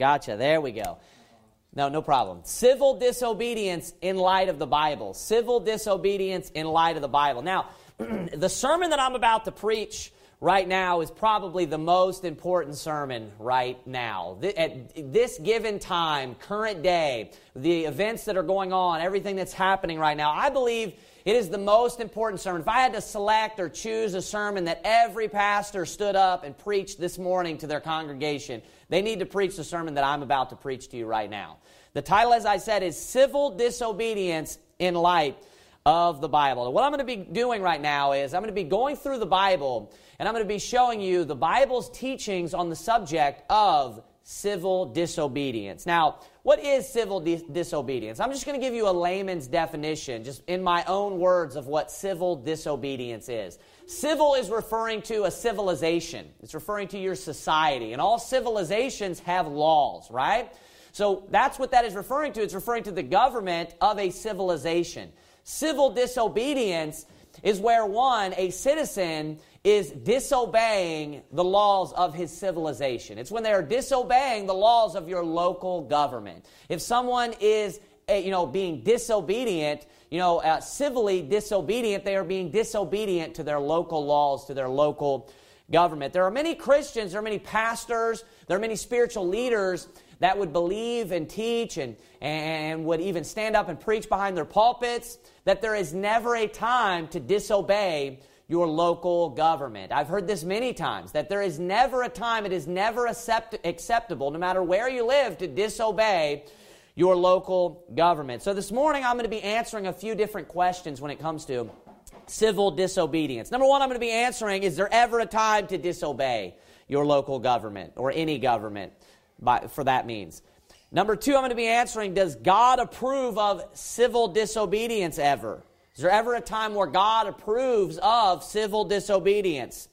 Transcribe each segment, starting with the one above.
Gotcha. There we go. No, no problem. Civil disobedience in light of the Bible. Civil disobedience in light of the Bible. Now, the sermon that I'm about to preach right now is probably the most important sermon right now. At this given time, current day, the events that are going on, everything that's happening right now, I believe it is the most important sermon. If I had to select or choose a sermon that every pastor stood up and preached this morning to their congregation, they need to preach the sermon that I'm about to preach to you right now. The title, as I said, is Civil Disobedience in Light of the Bible. What I'm going to be doing right now is I'm going to be going through the Bible and I'm going to be showing you the Bible's teachings on the subject of civil disobedience. Now, what is civil dis- disobedience? I'm just going to give you a layman's definition, just in my own words, of what civil disobedience is. Civil is referring to a civilization, it's referring to your society. And all civilizations have laws, right? So that's what that is referring to. It's referring to the government of a civilization. Civil disobedience is where one, a citizen, is disobeying the laws of his civilization. It's when they are disobeying the laws of your local government. If someone is, eh, you know, being disobedient, you know, uh, civilly disobedient, they are being disobedient to their local laws, to their local government. There are many Christians, there are many pastors, there are many spiritual leaders that would believe and teach and, and would even stand up and preach behind their pulpits that there is never a time to disobey your local government. I've heard this many times that there is never a time, it is never accept, acceptable, no matter where you live, to disobey your local government. So this morning I'm going to be answering a few different questions when it comes to civil disobedience. Number one, I'm going to be answering is there ever a time to disobey your local government or any government by, for that means? Number two, I'm going to be answering does God approve of civil disobedience ever? Is there ever a time where God approves of civil disobedience?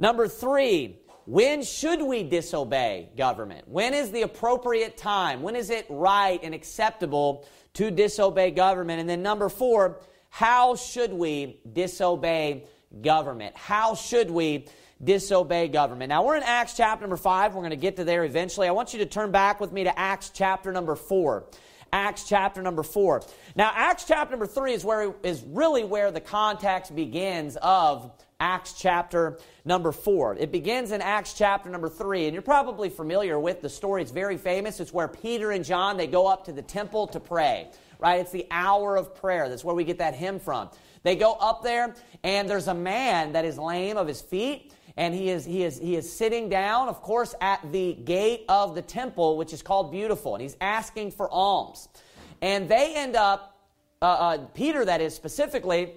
Number three, when should we disobey government? When is the appropriate time? When is it right and acceptable to disobey government? And then number four, how should we disobey government? How should we disobey government? Now we're in Acts chapter number five. We're going to get to there eventually. I want you to turn back with me to Acts chapter number four. Acts chapter number 4. Now, Acts chapter number 3 is, where, is really where the context begins of Acts chapter number 4. It begins in Acts chapter number 3, and you're probably familiar with the story. It's very famous. It's where Peter and John, they go up to the temple to pray, right? It's the hour of prayer. That's where we get that hymn from. They go up there, and there's a man that is lame of his feet, and he is, he, is, he is sitting down, of course, at the gate of the temple, which is called Beautiful, and he's asking for alms. And they end up, uh, uh, Peter, that is specifically,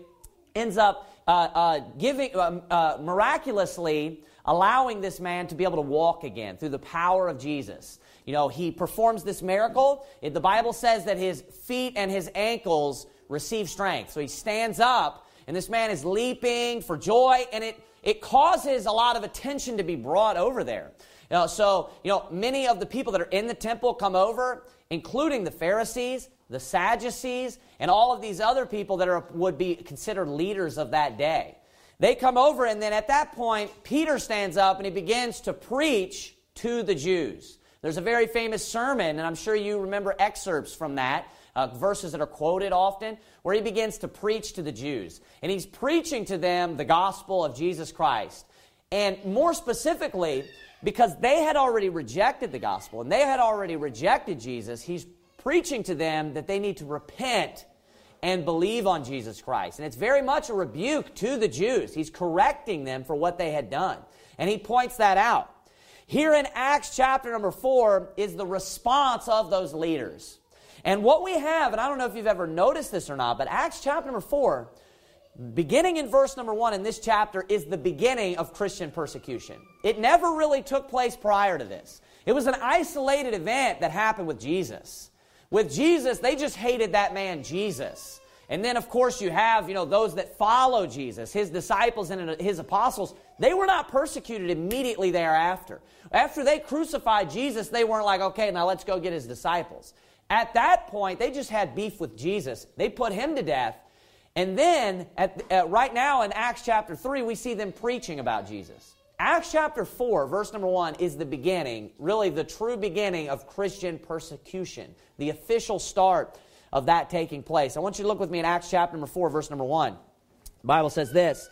ends up uh, uh giving, um, uh, miraculously allowing this man to be able to walk again through the power of Jesus. You know, he performs this miracle. It, the Bible says that his feet and his ankles receive strength. So he stands up, and this man is leaping for joy, and it it causes a lot of attention to be brought over there. You know, so, you know, many of the people that are in the temple come over, including the Pharisees, the Sadducees, and all of these other people that are, would be considered leaders of that day. They come over, and then at that point, Peter stands up and he begins to preach to the Jews. There's a very famous sermon, and I'm sure you remember excerpts from that uh, verses that are quoted often, where he begins to preach to the Jews. And he's preaching to them the gospel of Jesus Christ. And more specifically, because they had already rejected the gospel and they had already rejected Jesus, he's preaching to them that they need to repent and believe on Jesus Christ. And it's very much a rebuke to the Jews. He's correcting them for what they had done. And he points that out. Here in Acts chapter number 4 is the response of those leaders. And what we have, and I don't know if you've ever noticed this or not, but Acts chapter number 4, beginning in verse number 1 in this chapter, is the beginning of Christian persecution. It never really took place prior to this. It was an isolated event that happened with Jesus. With Jesus, they just hated that man, Jesus. And then, of course, you have, you know, those that follow Jesus, his disciples and his apostles. They were not persecuted immediately thereafter. After they crucified Jesus, they weren't like, okay, now let's go get his disciples. At that point, they just had beef with Jesus. They put him to death. And then, at, uh, right now in Acts chapter 3, we see them preaching about Jesus. Acts chapter 4, verse number 1, is the beginning, really the true beginning of Christian persecution, the official start of that taking place. I want you to look with me in Acts chapter number 4, verse number 1. The Bible says this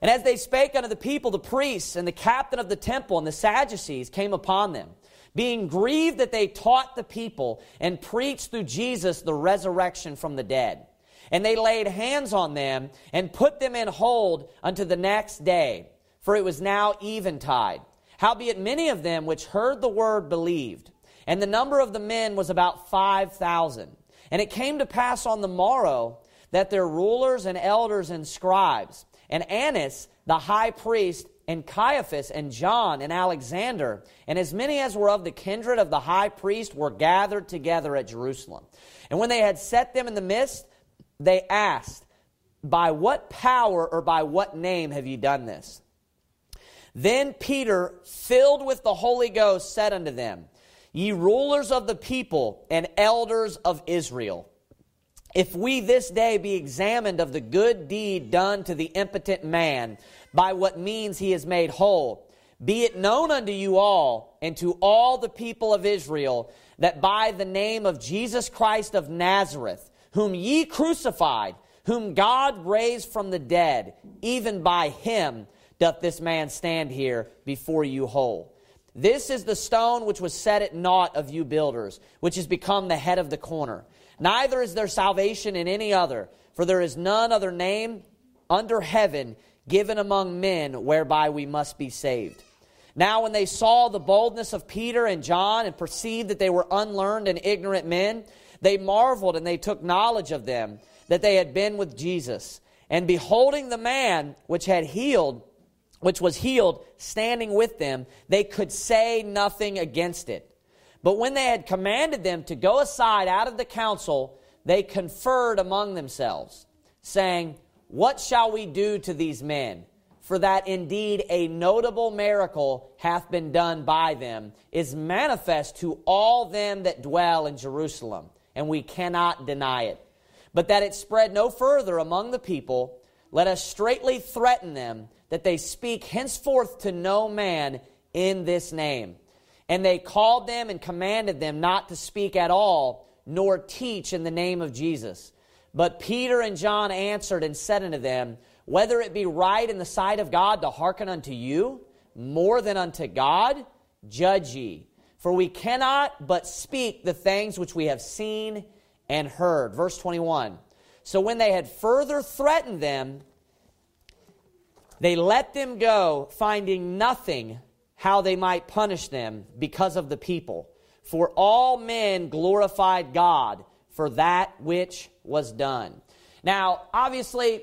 And as they spake unto the people, the priests and the captain of the temple and the Sadducees came upon them, being grieved that they taught the people and preached through Jesus the resurrection from the dead. And they laid hands on them and put them in hold unto the next day, for it was now eventide. Howbeit many of them which heard the word believed, and the number of the men was about five thousand. And it came to pass on the morrow that their rulers and elders and scribes, and Annas the high priest, and Caiaphas, and John, and Alexander, and as many as were of the kindred of the high priest were gathered together at Jerusalem. And when they had set them in the midst, they asked, By what power or by what name have you done this? Then Peter, filled with the Holy Ghost, said unto them, Ye rulers of the people and elders of Israel, if we this day be examined of the good deed done to the impotent man, by what means he is made whole, be it known unto you all and to all the people of Israel that by the name of Jesus Christ of Nazareth, whom ye crucified, whom God raised from the dead, even by him doth this man stand here before you whole. This is the stone which was set at naught of you builders, which has become the head of the corner. Neither is there salvation in any other, for there is none other name under heaven given among men whereby we must be saved. Now, when they saw the boldness of Peter and John and perceived that they were unlearned and ignorant men, they marveled and they took knowledge of them that they had been with Jesus. And beholding the man which had healed, which was healed, standing with them, they could say nothing against it. But when they had commanded them to go aside out of the council, they conferred among themselves, saying, What shall we do to these men? For that indeed a notable miracle hath been done by them, is manifest to all them that dwell in Jerusalem and we cannot deny it. But that it spread no further among the people, let us straitly threaten them that they speak henceforth to no man in this name. And they called them and commanded them not to speak at all, nor teach in the name of Jesus. But Peter and John answered and said unto them, Whether it be right in the sight of God to hearken unto you more than unto God, judge ye. For we cannot but speak the things which we have seen and heard. Verse 21. So when they had further threatened them, they let them go, finding nothing how they might punish them because of the people. For all men glorified God for that which was done. Now, obviously,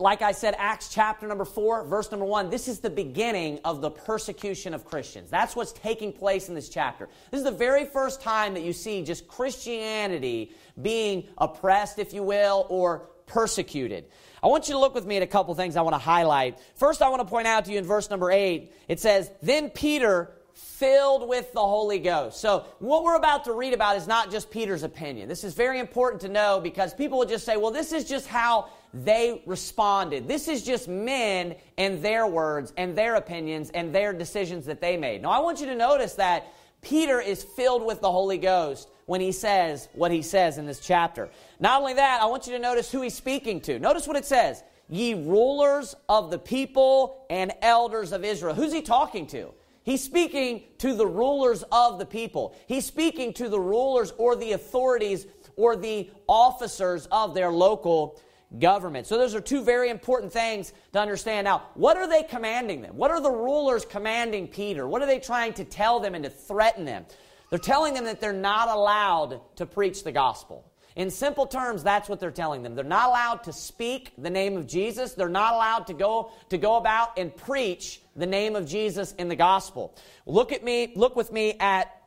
like I said, Acts chapter number 4, verse number 1, this is the beginning of the persecution of Christians. That's what's taking place in this chapter. This is the very first time that you see just Christianity being oppressed, if you will, or persecuted. I want you to look with me at a couple things I want to highlight. First, I want to point out to you in verse number 8, it says, Then Peter filled with the Holy Ghost. So, what we're about to read about is not just Peter's opinion. This is very important to know because people will just say, well, this is just how they responded. This is just men and their words and their opinions and their decisions that they made. Now, I want you to notice that Peter is filled with the Holy Ghost when he says what he says in this chapter. Not only that, I want you to notice who he's speaking to. Notice what it says Ye rulers of the people and elders of Israel. Who's he talking to? He's speaking to the rulers of the people. He's speaking to the rulers or the authorities or the officers of their local government. So those are two very important things to understand. Now, what are they commanding them? What are the rulers commanding Peter? What are they trying to tell them and to threaten them? They're telling them that they're not allowed to preach the gospel. In simple terms, that's what they're telling them. They're not allowed to speak the name of Jesus. They're not allowed to go to go about and preach the name of Jesus in the gospel. Look at me, look with me at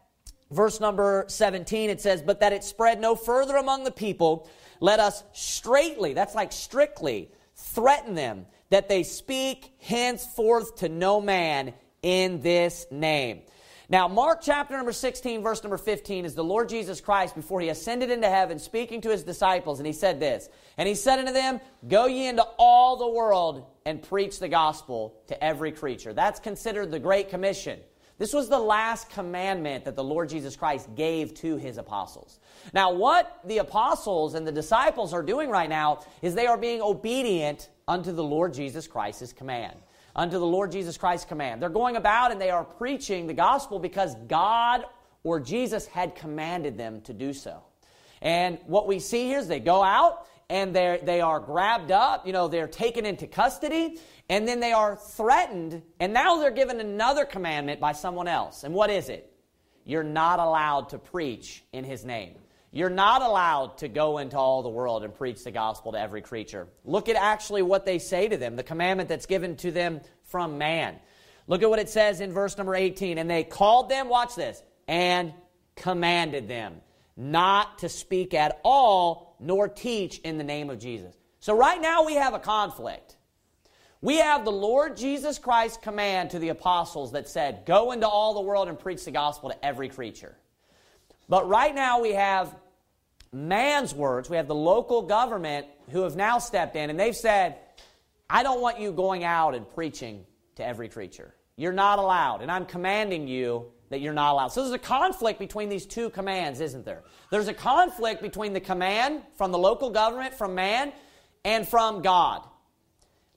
verse number 17. It says, "But that it spread no further among the people, let us straitly, that's like strictly, threaten them that they speak henceforth to no man in this name. Now, Mark chapter number 16, verse number 15, is the Lord Jesus Christ before he ascended into heaven speaking to his disciples, and he said this And he said unto them, Go ye into all the world and preach the gospel to every creature. That's considered the Great Commission. This was the last commandment that the Lord Jesus Christ gave to his apostles. Now, what the apostles and the disciples are doing right now is they are being obedient unto the Lord Jesus Christ's command. Unto the Lord Jesus Christ's command. They're going about and they are preaching the gospel because God or Jesus had commanded them to do so. And what we see here is they go out and they they are grabbed up, you know, they're taken into custody, and then they are threatened, and now they're given another commandment by someone else. And what is it? You're not allowed to preach in his name. You're not allowed to go into all the world and preach the gospel to every creature. Look at actually what they say to them, the commandment that's given to them from man. Look at what it says in verse number 18. And they called them, watch this, and commanded them not to speak at all nor teach in the name of Jesus. So right now we have a conflict. We have the Lord Jesus Christ command to the apostles that said, Go into all the world and preach the gospel to every creature. But right now we have man's words. We have the local government who have now stepped in and they've said, I don't want you going out and preaching to every creature. You're not allowed. And I'm commanding you that you're not allowed. So there's a conflict between these two commands, isn't there? There's a conflict between the command from the local government, from man, and from God.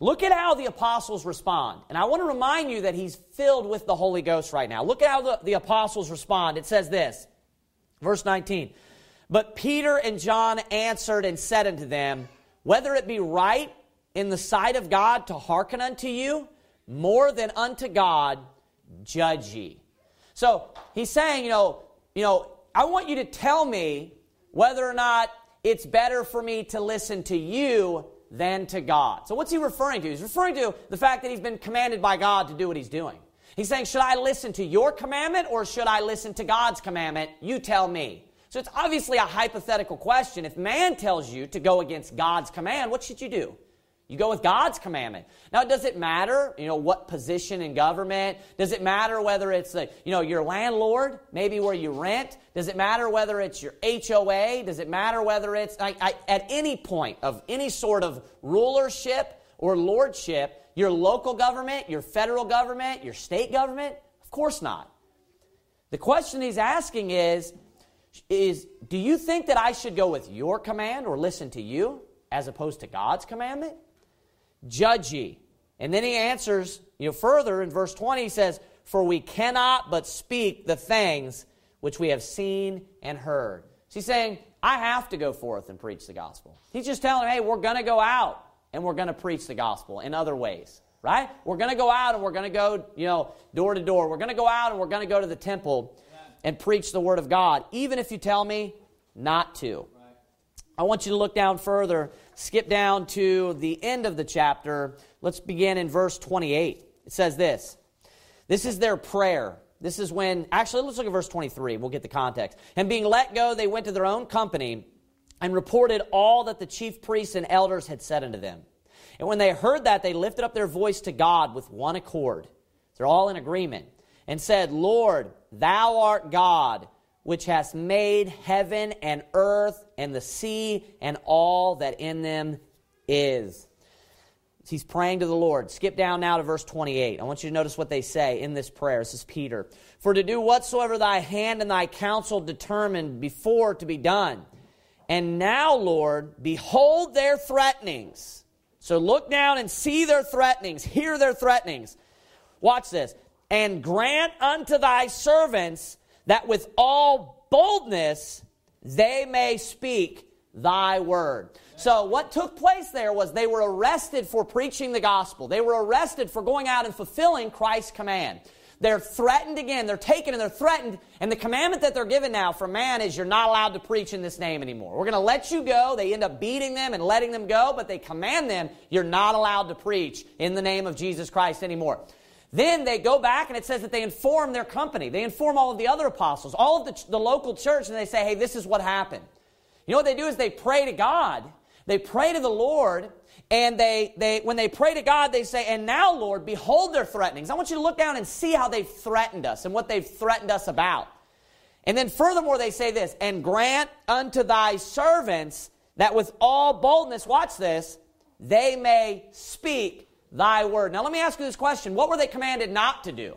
Look at how the apostles respond. And I want to remind you that he's filled with the Holy Ghost right now. Look at how the, the apostles respond. It says this, verse 19. But Peter and John answered and said unto them, Whether it be right in the sight of God to hearken unto you, more than unto God, judge ye. So he's saying, you know, you know, I want you to tell me whether or not it's better for me to listen to you than to God. So what's he referring to? He's referring to the fact that he's been commanded by God to do what he's doing. He's saying, should I listen to your commandment or should I listen to God's commandment? You tell me. So it's obviously a hypothetical question. If man tells you to go against God's command, what should you do? You go with God's commandment. Now, does it matter, you know, what position in government? Does it matter whether it's, the, you know, your landlord, maybe where you rent? Does it matter whether it's your HOA? Does it matter whether it's, I, I, at any point of any sort of rulership or lordship, your local government, your federal government, your state government? Of course not. The question he's asking is, is do you think that I should go with your command or listen to you as opposed to God's commandment? judge ye. And then he answers, you know, further in verse 20, he says, For we cannot but speak the things which we have seen and heard. So he's saying, I have to go forth and preach the gospel. He's just telling them, hey, we're going to go out and we're going to preach the gospel in other ways, right? We're going to go out and we're going to go, you know, door to door. We're going to go out and we're going to go to the temple and preach the word of God, even if you tell me not to. I want you to look down further, skip down to the end of the chapter. Let's begin in verse 28. It says this This is their prayer. This is when, actually, let's look at verse 23. We'll get the context. And being let go, they went to their own company and reported all that the chief priests and elders had said unto them. And when they heard that, they lifted up their voice to God with one accord. They're all in agreement. And said, Lord, thou art God which hast made heaven and earth and the sea and all that in them is. He's praying to the Lord. Skip down now to verse 28. I want you to notice what they say in this prayer. This is Peter. For to do whatsoever thy hand and thy counsel determined before to be done. And now, Lord, behold their threatenings. So look down and see their threatenings, hear their threatenings. Watch this. And grant unto thy servants that with all boldness they may speak thy word. So, what took place there was they were arrested for preaching the gospel. They were arrested for going out and fulfilling Christ's command. They're threatened again. They're taken and they're threatened. And the commandment that they're given now from man is you're not allowed to preach in this name anymore. We're going to let you go. They end up beating them and letting them go, but they command them you're not allowed to preach in the name of Jesus Christ anymore. Then they go back and it says that they inform their company. They inform all of the other apostles, all of the, the local church, and they say, hey, this is what happened. You know what they do is they pray to God. They pray to the Lord, and they, they when they pray to God, they say, and now, Lord, behold their threatenings. I want you to look down and see how they've threatened us and what they've threatened us about. And then furthermore, they say this, and grant unto thy servants that with all boldness, watch this, they may speak thy word. Now, let me ask you this question What were they commanded not to do?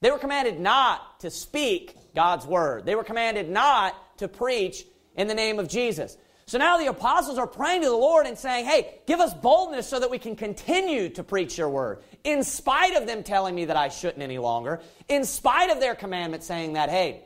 They were commanded not to speak God's word, they were commanded not to preach in the name of Jesus. So now the apostles are praying to the Lord and saying, Hey, give us boldness so that we can continue to preach your word. In spite of them telling me that I shouldn't any longer, in spite of their commandment saying that, hey,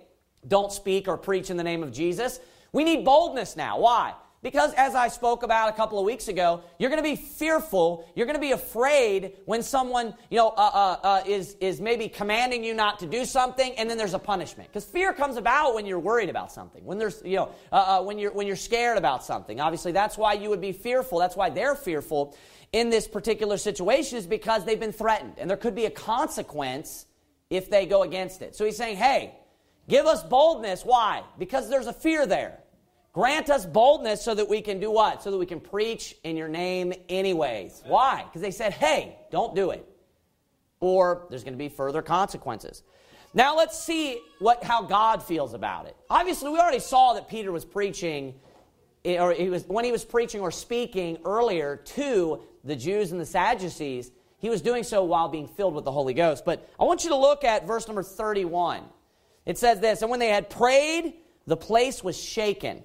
don't speak or preach in the name of Jesus, we need boldness now. Why? Because as I spoke about a couple of weeks ago, you're going to be fearful. You're going to be afraid when someone, you know, uh, uh, uh, is, is maybe commanding you not to do something and then there's a punishment. Because fear comes about when you're worried about something, when there's, you know, uh, uh, when, you're, when you're scared about something. Obviously, that's why you would be fearful. That's why they're fearful in this particular situation is because they've been threatened. And there could be a consequence if they go against it. So he's saying, hey, give us boldness. Why? Because there's a fear there. Grant us boldness so that we can do what? So that we can preach in your name anyways. Why? Because they said, hey, don't do it. Or there's going to be further consequences. Now let's see what, how God feels about it. Obviously, we already saw that Peter was preaching, eh, or he was, when he was preaching or speaking earlier to the Jews and the Sadducees, he was doing so while being filled with the Holy Ghost. But I want you to look at verse number 31. It says this And when they had prayed, the place was shaken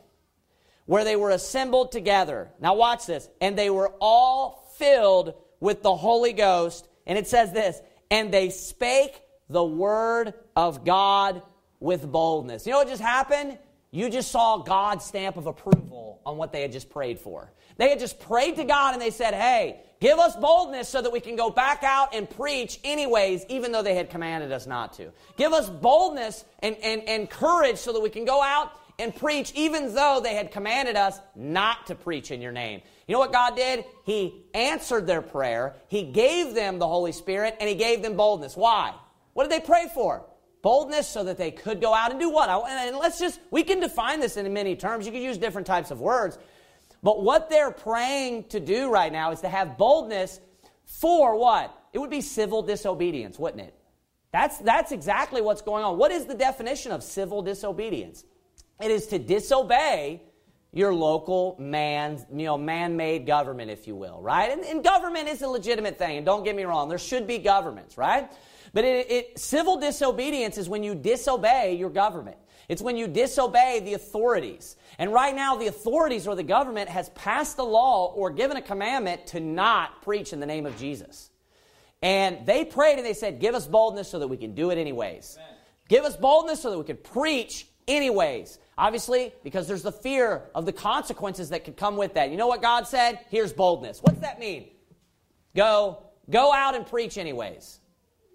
where they were assembled together. Now, watch this. And they were all filled with the Holy Ghost. And it says this and they spake the word of God with boldness. You know what just happened? You just saw God's stamp of approval on what they had just prayed for. They had just prayed to God and they said, Hey, give us boldness so that we can go back out and preach anyways, even though they had commanded us not to. Give us boldness and, and, and courage so that we can go out and preach even though they had commanded us not to preach in your name. You know what God did? He answered their prayer, He gave them the Holy Spirit, and He gave them boldness. Why? What did they pray for? Boldness so that they could go out and do what? And let's just, we can define this in many terms. You can use different types of words. But what they're praying to do right now is to have boldness for what? It would be civil disobedience, wouldn't it? That's, that's exactly what's going on. What is the definition of civil disobedience? It is to disobey your local man, you know, man-made government, if you will, right? And, and, government is a legitimate thing, and don't get me wrong, there should be governments, right? But it, it, civil disobedience is when you disobey your government. It's when you disobey the authorities. And right now, the authorities or the government has passed a law or given a commandment to not preach in the name of Jesus. And they prayed and they said, Give us boldness so that we can do it anyways. Amen. Give us boldness so that we can preach anyways. Obviously, because there's the fear of the consequences that could come with that. You know what God said? Here's boldness. What's that mean? Go, go out and preach anyways.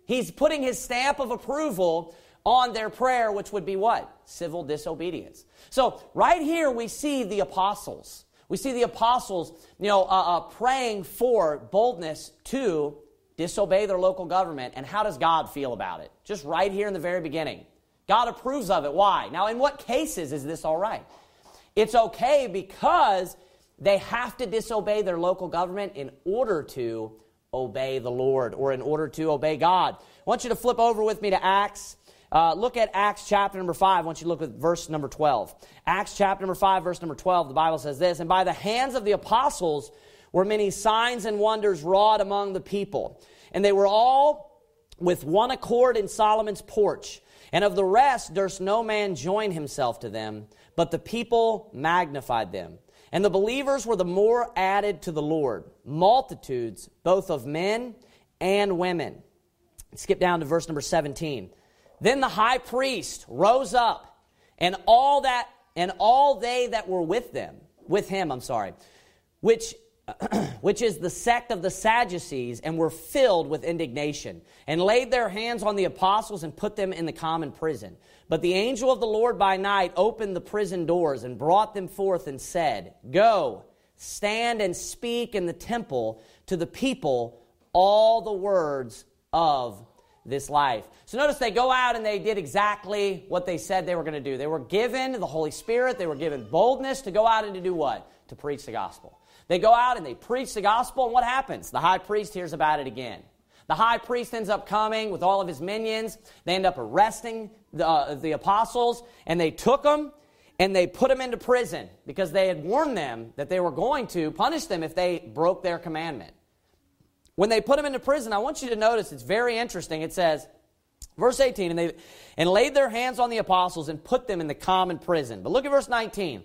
He's putting his stamp of approval on their prayer, which would be what? Civil disobedience. So, right here, we see the apostles. We see the apostles, you know, uh, uh, praying for boldness to disobey their local government. And how does God feel about it? Just right here in the very beginning. God approves of it. Why? Now, in what cases is this all right? It's okay because they have to disobey their local government in order to obey the Lord or in order to obey God. I want you to flip over with me to Acts. Uh, look at Acts chapter number 5. I want you to look at verse number 12. Acts chapter number 5, verse number 12, the Bible says this And by the hands of the apostles were many signs and wonders wrought among the people. And they were all with one accord in Solomon's porch. And of the rest durst no man join himself to them, but the people magnified them. And the believers were the more added to the Lord, multitudes both of men and women. Skip down to verse number 17. Then the high priest rose up, and all that and all they that were with them, with him, I'm sorry, which which is the sect of the Sadducees, and were filled with indignation, and laid their hands on the apostles and put them in the common prison. But the angel of the Lord by night opened the prison doors and brought them forth and said, Go, stand and speak in the temple to the people all the words of this life. So notice they go out and they did exactly what they said they were going to do. They were given the Holy Spirit, they were given boldness to go out and to do what? To preach the gospel. They go out and they preach the gospel, and what happens? The high priest hears about it again. The high priest ends up coming with all of his minions. They end up arresting the, uh, the apostles, and they took them and they put them into prison because they had warned them that they were going to punish them if they broke their commandment. when they put them into prison, I want you to notice it's very interesting. It says, verse 18, and they and laid their hands on the apostles and put them in the common prison. But look at verse 19.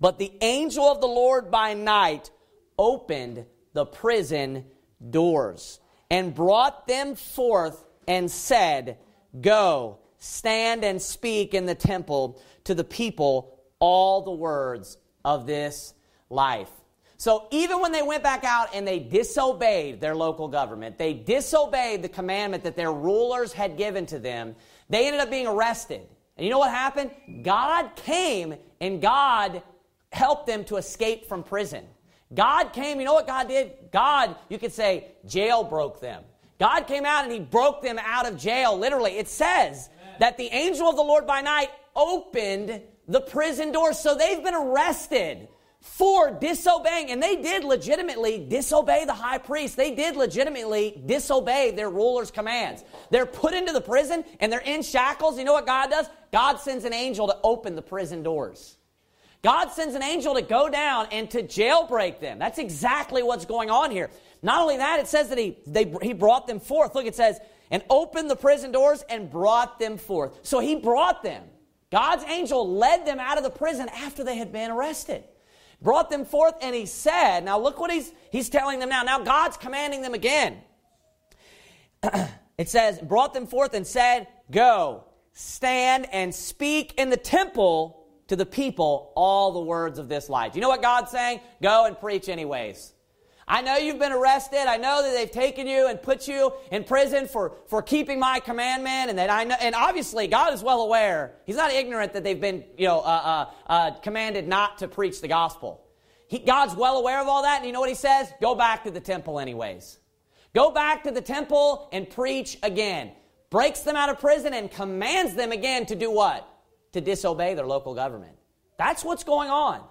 But the angel of the Lord by night opened the prison doors and brought them forth and said, Go, stand and speak in the temple to the people all the words of this life. So even when they went back out and they disobeyed their local government, they disobeyed the commandment that their rulers had given to them, they ended up being arrested. And you know what happened? God came and God helped them to escape from prison. God came, you know what God did? God, you could say, jail broke them. God came out and he broke them out of jail, literally. It says Amen. that the angel of the Lord by night opened the prison doors. So they've been arrested for disobeying, and they did legitimately disobey the high priest. They did legitimately disobey their ruler's commands. They're put into the prison and they're in shackles. You know what God does? God sends an angel to open the prison doors. God sends an angel to go down and to jailbreak them. That's exactly what's going on here. Not only that, it says that he, they, he brought them forth. Look, it says, and opened the prison doors and brought them forth. So he brought them. God's angel led them out of the prison after they had been arrested brought them forth, and he said, Now look what he's, he's telling them now. Now God's commanding them again. it says, Brought them forth and said, Go, stand and speak in the temple to the people all the words of this life. You know what God's saying? Go and preach anyways. I know you've been arrested. I know that they've taken you and put you in prison for, for keeping my commandment. And that I know, and obviously God is well aware. He's not ignorant that they've been, you know, uh, uh, uh, commanded not to preach the gospel. He, God's well aware of all that. And you know what he says? Go back to the temple anyways. Go back to the temple and preach again. Breaks them out of prison and commands them again to do what? To disobey their local government. That's what's going on.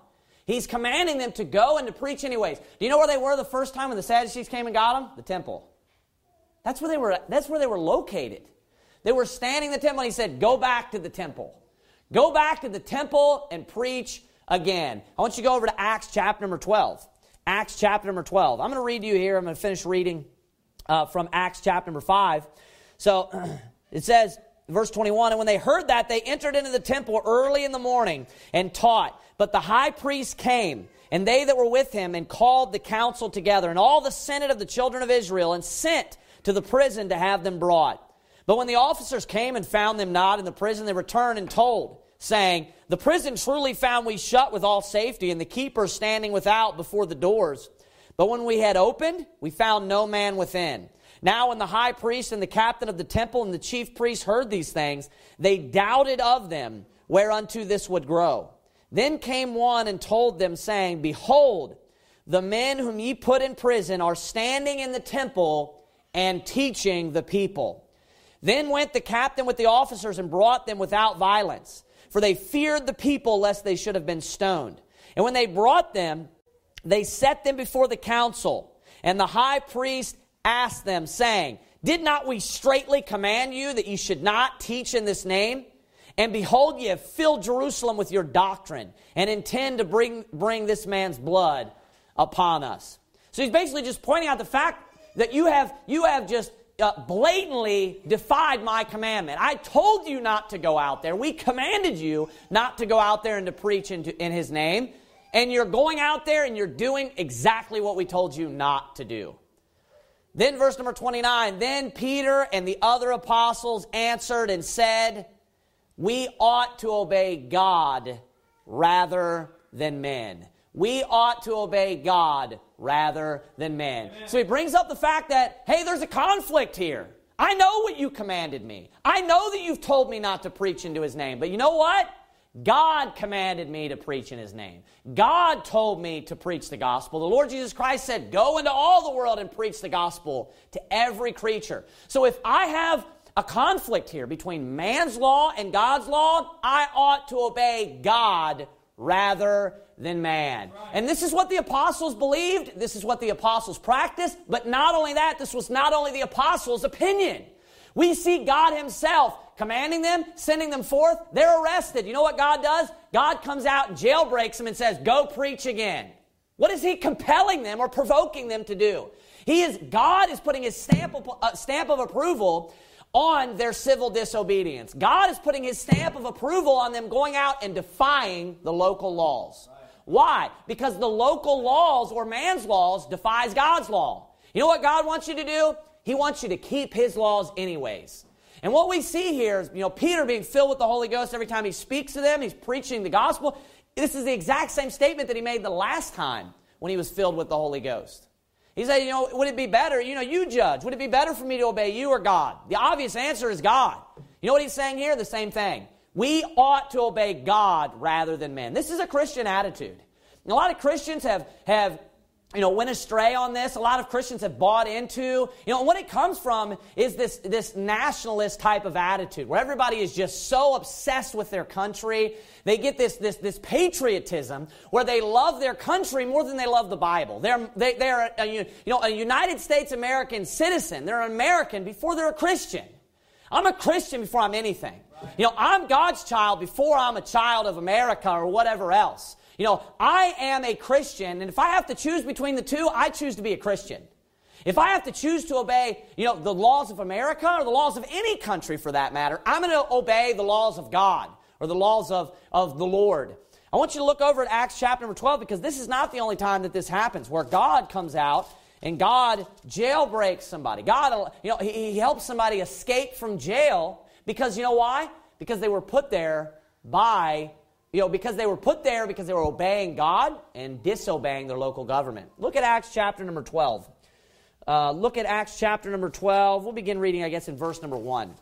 He's commanding them to go and to preach anyways. Do you know where they were the first time when the Sadducees came and got them? The temple. That's where they were, that's where they were located. They were standing in the temple and he said, Go back to the temple. Go back to the temple and preach again. I want you to go over to Acts chapter number 12. Acts chapter number 12. I'm going to read you here. I'm going to finish reading uh, from Acts chapter number 5. So it says, verse 21 And when they heard that, they entered into the temple early in the morning and taught. But the high priest came, and they that were with him, and called the council together, and all the senate of the children of Israel, and sent to the prison to have them brought. But when the officers came and found them not in the prison, they returned and told, saying, The prison truly found we shut with all safety, and the keepers standing without before the doors. But when we had opened, we found no man within. Now, when the high priest and the captain of the temple and the chief priest heard these things, they doubted of them whereunto this would grow. Then came one and told them, saying, Behold, the men whom ye put in prison are standing in the temple and teaching the people. Then went the captain with the officers and brought them without violence, for they feared the people lest they should have been stoned. And when they brought them, they set them before the council. And the high priest asked them, saying, Did not we straitly command you that you should not teach in this name? And behold, ye have filled Jerusalem with your doctrine and intend to bring, bring this man's blood upon us. So he's basically just pointing out the fact that you have, you have just uh, blatantly defied my commandment. I told you not to go out there. We commanded you not to go out there and to preach in, in his name. And you're going out there and you're doing exactly what we told you not to do. Then, verse number 29 Then Peter and the other apostles answered and said, we ought to obey God rather than men. We ought to obey God rather than men. Amen. So he brings up the fact that, hey, there's a conflict here. I know what you commanded me. I know that you've told me not to preach into his name. But you know what? God commanded me to preach in his name. God told me to preach the gospel. The Lord Jesus Christ said, Go into all the world and preach the gospel to every creature. So if I have a conflict here between man's law and God's law, I ought to obey God rather than man. And this is what the apostles believed, this is what the apostles practiced, but not only that, this was not only the apostles' opinion. We see God Himself commanding them, sending them forth. They're arrested. You know what God does? God comes out and jailbreaks them and says, Go preach again. What is He compelling them or provoking them to do? He is, God is putting his stamp of, uh, stamp of approval on their civil disobedience. God is putting his stamp of approval on them going out and defying the local laws. Why? Because the local laws or man's laws defies God's law. You know what God wants you to do? He wants you to keep his laws anyways. And what we see here is, you know, Peter being filled with the Holy Ghost every time he speaks to them, he's preaching the gospel. This is the exact same statement that he made the last time when he was filled with the Holy Ghost. He said, you know, would it be better, you know, you judge, would it be better for me to obey you or God? The obvious answer is God. You know what he's saying here? The same thing. We ought to obey God rather than men. This is a Christian attitude. And a lot of Christians have, have you know, went astray on this. A lot of Christians have bought into, you know, what it comes from is this, this nationalist type of attitude where everybody is just so obsessed with their country. They get this, this, this patriotism where they love their country more than they love the Bible. They're, they, they're a, you know, a United States American citizen. They're an American before they're a Christian. I'm a Christian before I'm anything. You know, I'm God's child before I'm a child of America or whatever else. You know, I am a Christian, and if I have to choose between the two, I choose to be a Christian. If I have to choose to obey, you know, the laws of America or the laws of any country for that matter, I'm going to obey the laws of God or the laws of, of the Lord. I want you to look over at Acts chapter number 12 because this is not the only time that this happens where God comes out and God jailbreaks somebody. God, you know, he, he helps somebody escape from jail because you know why? Because they were put there by you know, because they were put there because they were obeying God and disobeying their local government. Look at Acts chapter number 12. Uh, look at Acts chapter number 12. We'll begin reading, I guess, in verse number 1.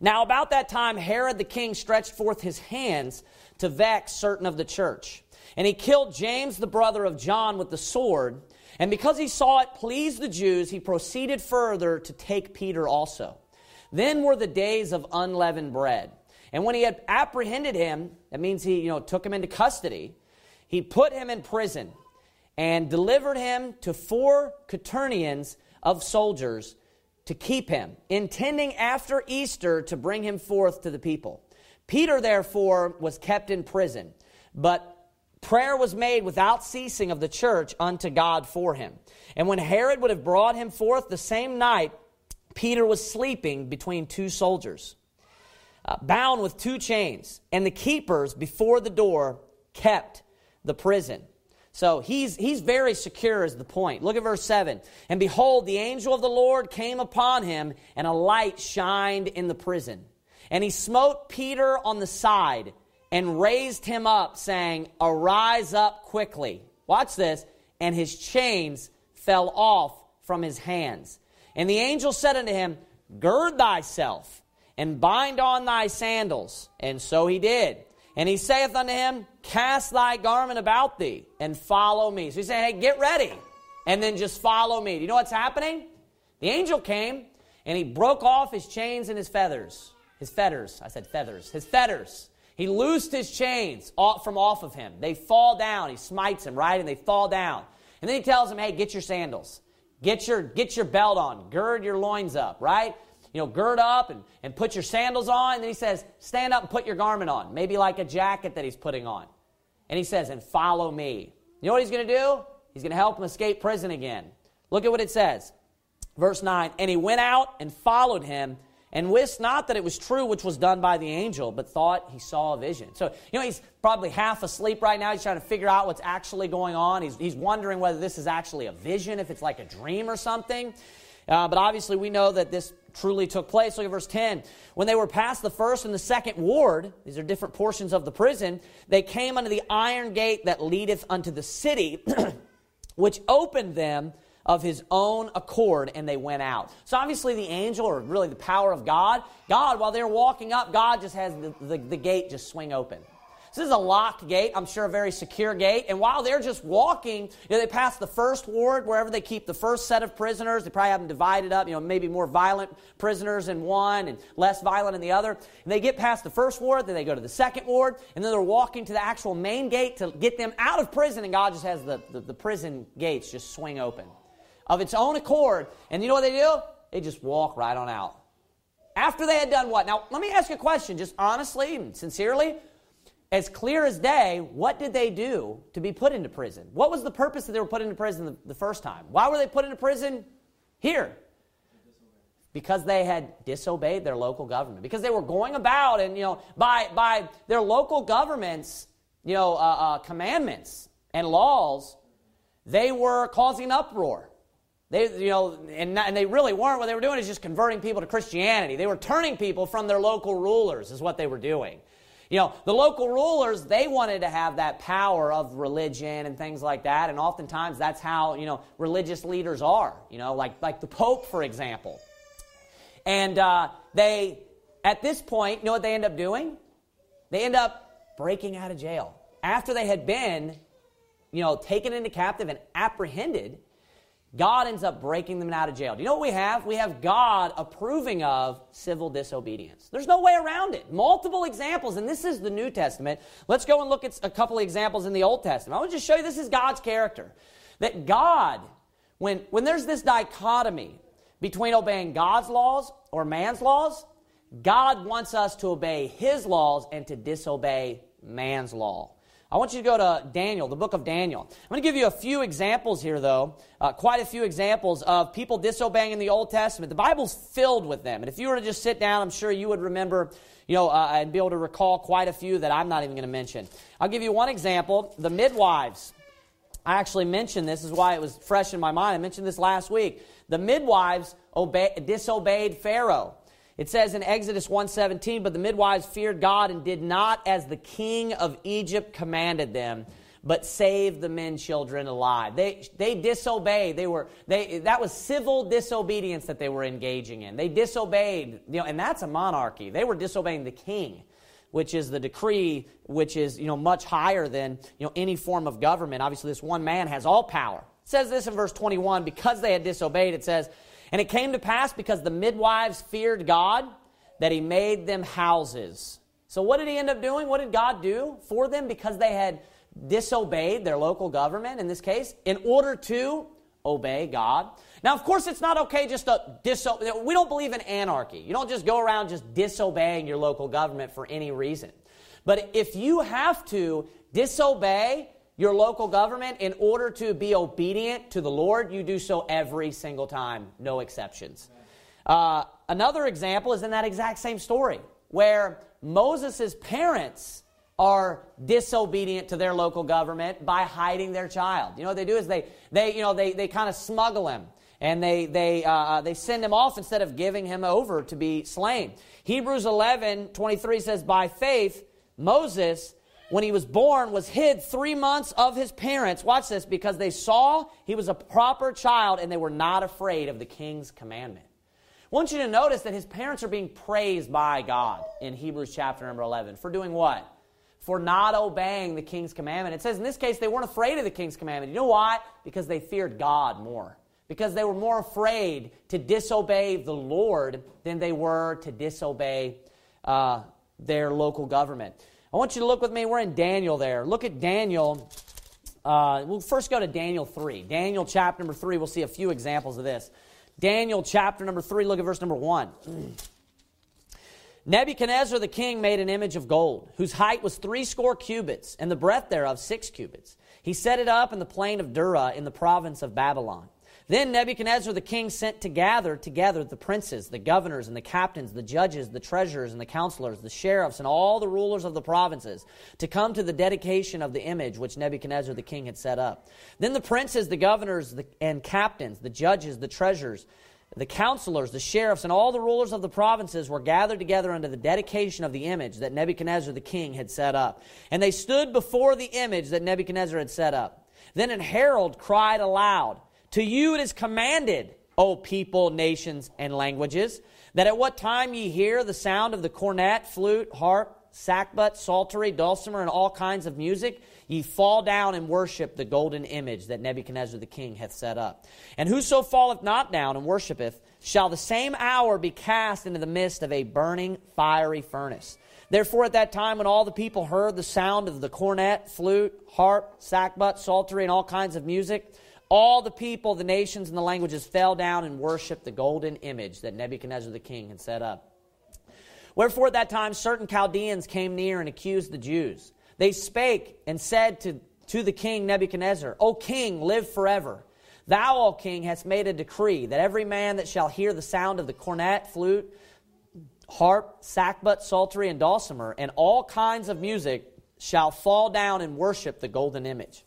Now, about that time, Herod the king stretched forth his hands to vex certain of the church. And he killed James, the brother of John, with the sword. And because he saw it pleased the Jews, he proceeded further to take Peter also. Then were the days of unleavened bread. And when he had apprehended him, that means he, you know, took him into custody, he put him in prison and delivered him to four quaternions of soldiers to keep him, intending after Easter to bring him forth to the people. Peter, therefore, was kept in prison, but prayer was made without ceasing of the church unto God for him. And when Herod would have brought him forth the same night, Peter was sleeping between two soldiers uh, bound with two chains, and the keepers before the door kept the prison. So he's, he's very secure, is the point. Look at verse 7. And behold, the angel of the Lord came upon him, and a light shined in the prison. And he smote Peter on the side and raised him up, saying, Arise up quickly. Watch this. And his chains fell off from his hands. And the angel said unto him, Gird thyself and bind on thy sandals. And so he did. And he saith unto him, Cast thy garment about thee and follow me. So he's saying, Hey, get ready. And then just follow me. Do you know what's happening? The angel came and he broke off his chains and his feathers. His fetters. I said feathers. His fetters. He loosed his chains from off of him. They fall down. He smites them, right? And they fall down. And then he tells him, Hey, get your sandals. Get your, get your belt on. Gird your loins up, right? You know, gird up and, and put your sandals on. And then he says, stand up and put your garment on, maybe like a jacket that he's putting on. And he says, and follow me. You know what he's going to do? He's going to help him escape prison again. Look at what it says. Verse 9, and he went out and followed him and wist not that it was true which was done by the angel, but thought he saw a vision. So, you know, he's probably half asleep right now. He's trying to figure out what's actually going on. He's, he's wondering whether this is actually a vision, if it's like a dream or something. Uh, but obviously, we know that this truly took place. Look at verse 10. When they were past the first and the second ward, these are different portions of the prison, they came unto the iron gate that leadeth unto the city, which opened them of his own accord, and they went out. So obviously, the angel, or really the power of God, God, while they're walking up, God just has the, the, the gate just swing open. So this is a locked gate, I'm sure a very secure gate. And while they're just walking, you know, they pass the first ward, wherever they keep the first set of prisoners. They probably have them divided up, you know, maybe more violent prisoners in one and less violent in the other. And they get past the first ward, then they go to the second ward, and then they're walking to the actual main gate to get them out of prison, and God just has the, the, the prison gates just swing open of its own accord. And you know what they do? They just walk right on out. After they had done what? Now, let me ask you a question, just honestly and sincerely. As clear as day, what did they do to be put into prison? What was the purpose that they were put into prison the, the first time? Why were they put into prison here? Because they had disobeyed their local government. Because they were going about and, you know, by, by their local government's, you know, uh, uh, commandments and laws, they were causing uproar. They, you know, and, and they really weren't. What they were doing is just converting people to Christianity. They were turning people from their local rulers, is what they were doing. You know, the local rulers, they wanted to have that power of religion and things like that. And oftentimes that's how, you know, religious leaders are, you know, like, like the Pope, for example. And uh, they, at this point, you know what they end up doing? They end up breaking out of jail. After they had been, you know, taken into captive and apprehended, God ends up breaking them out of jail. Do you know what we have? We have God approving of civil disobedience. There's no way around it. Multiple examples, and this is the New Testament. Let's go and look at a couple of examples in the Old Testament. I want to just show you this is God's character. That God, when, when there's this dichotomy between obeying God's laws or man's laws, God wants us to obey His laws and to disobey man's law. I want you to go to Daniel, the book of Daniel. I'm going to give you a few examples here, though, uh, quite a few examples of people disobeying in the Old Testament. The Bible's filled with them. And if you were to just sit down, I'm sure you would remember, you know, uh, and be able to recall quite a few that I'm not even going to mention. I'll give you one example the midwives. I actually mentioned this, is why it was fresh in my mind. I mentioned this last week. The midwives obey, disobeyed Pharaoh. It says in Exodus 1:17, but the midwives feared God and did not as the king of Egypt commanded them, but saved the men children alive. They, they disobeyed. They were, they, that was civil disobedience that they were engaging in. They disobeyed, you know, and that's a monarchy. They were disobeying the king, which is the decree, which is, you know, much higher than, you know, any form of government. Obviously, this one man has all power. It says this in verse 21, because they had disobeyed, it says, and it came to pass because the midwives feared God that he made them houses. So, what did he end up doing? What did God do for them? Because they had disobeyed their local government, in this case, in order to obey God. Now, of course, it's not okay just to disobey. We don't believe in anarchy. You don't just go around just disobeying your local government for any reason. But if you have to disobey your local government in order to be obedient to the Lord, you do so every single time, no exceptions. Uh, another example is in that exact same story where Moses' parents are disobedient to their local government by hiding their child. You know what they do is they, they you know, they, they kind of smuggle him and they, they, uh, uh, they send him off instead of giving him over to be slain. Hebrews 11, 23 says, By faith, Moses when he was born was hid three months of his parents. Watch this, because they saw he was a proper child and they were not afraid of the king's commandment. I want you to notice that his parents are being praised by God in Hebrews chapter number 11. For doing what? For not obeying the king's commandment. It says in this case they weren't afraid of the king's commandment. You know why? Because they feared God more. Because they were more afraid to disobey the Lord than they were to disobey uh, their local government. I want you to look with me. We're in Daniel there. Look at Daniel. Uh, we'll first go to Daniel 3. Daniel chapter number 3. We'll see a few examples of this. Daniel chapter number 3. Look at verse number 1. Nebuchadnezzar the king made an image of gold, whose height was threescore cubits, and the breadth thereof six cubits. He set it up in the plain of Dura in the province of Babylon. Then Nebuchadnezzar the king sent to gather together the princes, the governors, and the captains, the judges, the treasurers, and the counselors, the sheriffs, and all the rulers of the provinces to come to the dedication of the image which Nebuchadnezzar the king had set up. Then the princes, the governors, and captains, the judges, the treasurers, the counselors, the sheriffs, and all the rulers of the provinces were gathered together under the dedication of the image that Nebuchadnezzar the king had set up. And they stood before the image that Nebuchadnezzar had set up. Then an herald cried aloud, to you it is commanded, O people, nations, and languages, that at what time ye hear the sound of the cornet, flute, harp, sackbut, psaltery, dulcimer, and all kinds of music, ye fall down and worship the golden image that Nebuchadnezzar the king hath set up. And whoso falleth not down and worshipeth, shall the same hour be cast into the midst of a burning fiery furnace. Therefore, at that time, when all the people heard the sound of the cornet, flute, harp, sackbut, psaltery, and all kinds of music, all the people, the nations, and the languages fell down and worshiped the golden image that Nebuchadnezzar the king had set up. Wherefore at that time certain Chaldeans came near and accused the Jews, they spake and said to, to the king Nebuchadnezzar, O king, live forever. Thou, O king, hast made a decree that every man that shall hear the sound of the cornet, flute, harp, sackbut, psaltery, and dulcimer, and all kinds of music, shall fall down and worship the golden image.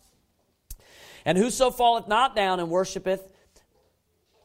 And whoso falleth not down and worshipeth,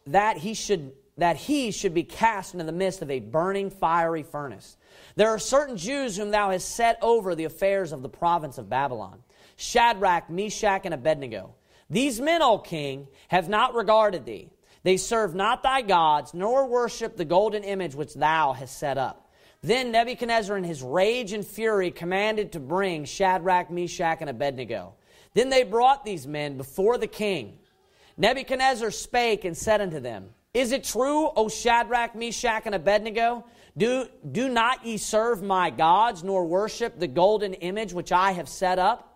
that he should that he should be cast into the midst of a burning fiery furnace. There are certain Jews whom thou hast set over the affairs of the province of Babylon Shadrach, Meshach, and Abednego. These men, O king, have not regarded thee. They serve not thy gods, nor worship the golden image which thou hast set up. Then Nebuchadnezzar, in his rage and fury, commanded to bring Shadrach, Meshach, and Abednego. Then they brought these men before the king. Nebuchadnezzar spake and said unto them, Is it true, O Shadrach, Meshach, and Abednego? Do, do not ye serve my gods, nor worship the golden image which I have set up?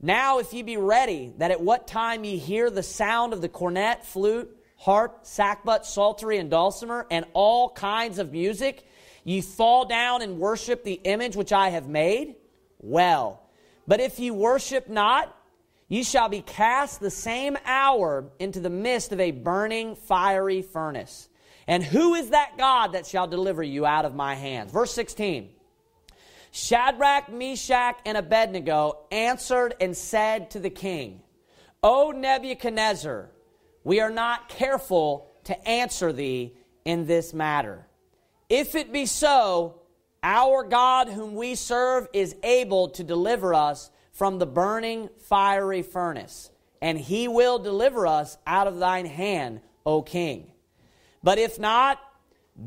Now, if ye be ready, that at what time ye hear the sound of the cornet, flute, harp, sackbut, psaltery, and dulcimer, and all kinds of music, ye fall down and worship the image which I have made? Well, but if ye worship not, ye shall be cast the same hour into the midst of a burning fiery furnace. And who is that God that shall deliver you out of my hands? Verse 16. Shadrach, Meshach, and Abednego answered and said to the king, O Nebuchadnezzar, we are not careful to answer thee in this matter. If it be so, our God whom we serve is able to deliver us from the burning fiery furnace, and he will deliver us out of thine hand, O king. But if not,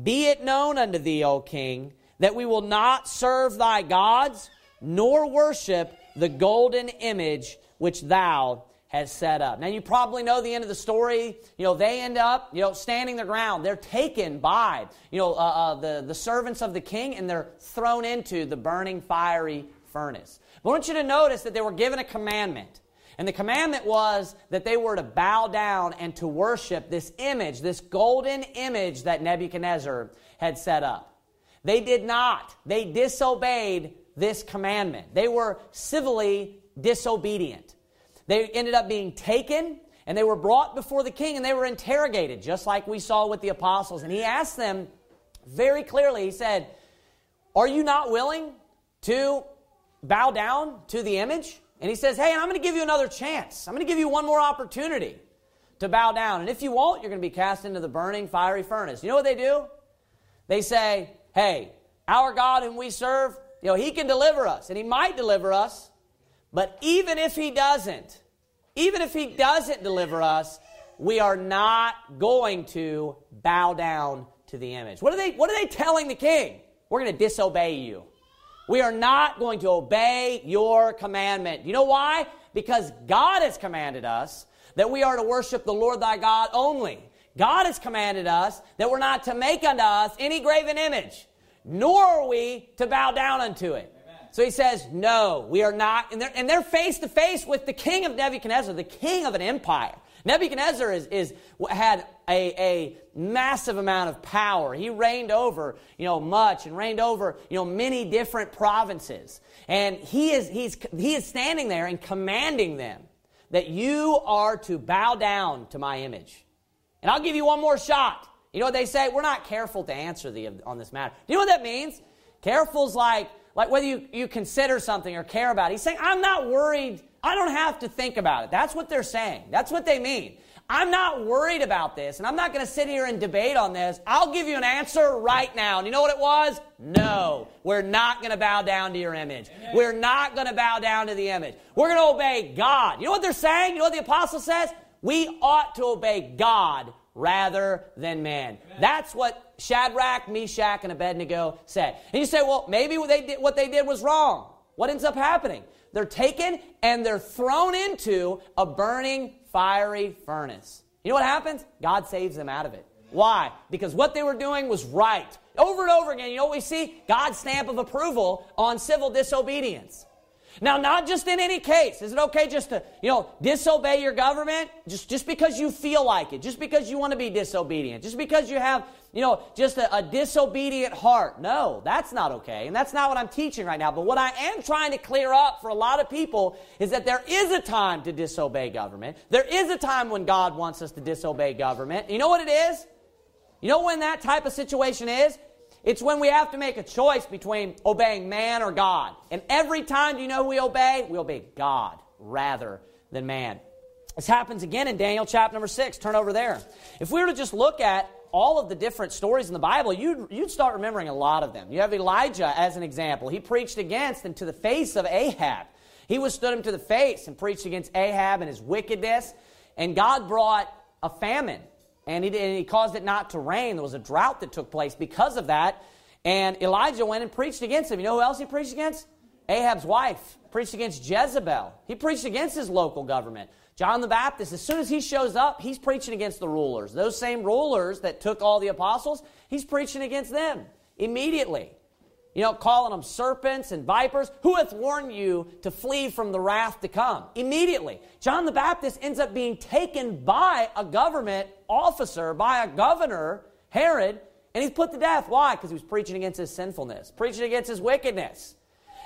be it known unto thee, O king, that we will not serve thy gods, nor worship the golden image which thou has set up. Now, you probably know the end of the story. You know, they end up, you know, standing their ground. They're taken by, you know, uh, uh, the, the servants of the king and they're thrown into the burning fiery furnace. I want you to notice that they were given a commandment. And the commandment was that they were to bow down and to worship this image, this golden image that Nebuchadnezzar had set up. They did not. They disobeyed this commandment. They were civilly disobedient. They ended up being taken and they were brought before the king and they were interrogated, just like we saw with the apostles. And he asked them very clearly, he said, Are you not willing to bow down to the image? And he says, Hey, I'm going to give you another chance. I'm going to give you one more opportunity to bow down. And if you won't, you're going to be cast into the burning fiery furnace. You know what they do? They say, hey, our God whom we serve, you know, he can deliver us, and he might deliver us. But even if he doesn't, even if he doesn't deliver us, we are not going to bow down to the image. What are they, what are they telling the king? We're going to disobey you. We are not going to obey your commandment. You know why? Because God has commanded us that we are to worship the Lord thy God only. God has commanded us that we're not to make unto us any graven image, nor are we to bow down unto it. Amen. So he says, No, we are not. And they're, and they're face to face with the king of Nebuchadnezzar, the king of an empire. Nebuchadnezzar is, is, had a, a massive amount of power. He reigned over, you know, much and reigned over, you know, many different provinces. And he is, he's, he is standing there and commanding them that you are to bow down to my image. And I'll give you one more shot. You know what they say? We're not careful to answer the, on this matter. Do you know what that means? Careful's like, like whether you, you consider something or care about it. He's saying, I'm not worried. I don't have to think about it. That's what they're saying. That's what they mean. I'm not worried about this, and I'm not going to sit here and debate on this. I'll give you an answer right now. And you know what it was? No. We're not going to bow down to your image. Amen. We're not going to bow down to the image. We're going to obey God. You know what they're saying? You know what the apostle says? We ought to obey God rather than man. Amen. That's what Shadrach, Meshach, and Abednego said. And you say, well, maybe what they, did, what they did was wrong. What ends up happening? They're taken and they're thrown into a burning, fiery furnace. You know what happens? God saves them out of it. Why? Because what they were doing was right. Over and over again, you we see? God's stamp of approval on civil disobedience. Now, not just in any case. Is it okay just to, you know, disobey your government? Just, just because you feel like it, just because you want to be disobedient, just because you have, you know, just a, a disobedient heart. No, that's not okay. And that's not what I'm teaching right now. But what I am trying to clear up for a lot of people is that there is a time to disobey government. There is a time when God wants us to disobey government. You know what it is? You know when that type of situation is? It's when we have to make a choice between obeying man or God. And every time, do you know we obey? We obey God rather than man. This happens again in Daniel chapter number 6. Turn over there. If we were to just look at all of the different stories in the Bible, you'd, you'd start remembering a lot of them. You have Elijah as an example. He preached against and to the face of Ahab. He withstood him to the face and preached against Ahab and his wickedness. And God brought a famine and he, and he caused it not to rain. There was a drought that took place because of that. And Elijah went and preached against him. You know who else he preached against? Ahab's wife. Preached against Jezebel. He preached against his local government. John the Baptist, as soon as he shows up, he's preaching against the rulers. Those same rulers that took all the apostles, he's preaching against them immediately you know, calling them serpents and vipers. Who hath warned you to flee from the wrath to come? Immediately. John the Baptist ends up being taken by a government officer, by a governor, Herod, and he's put to death. Why? Because he was preaching against his sinfulness, preaching against his wickedness.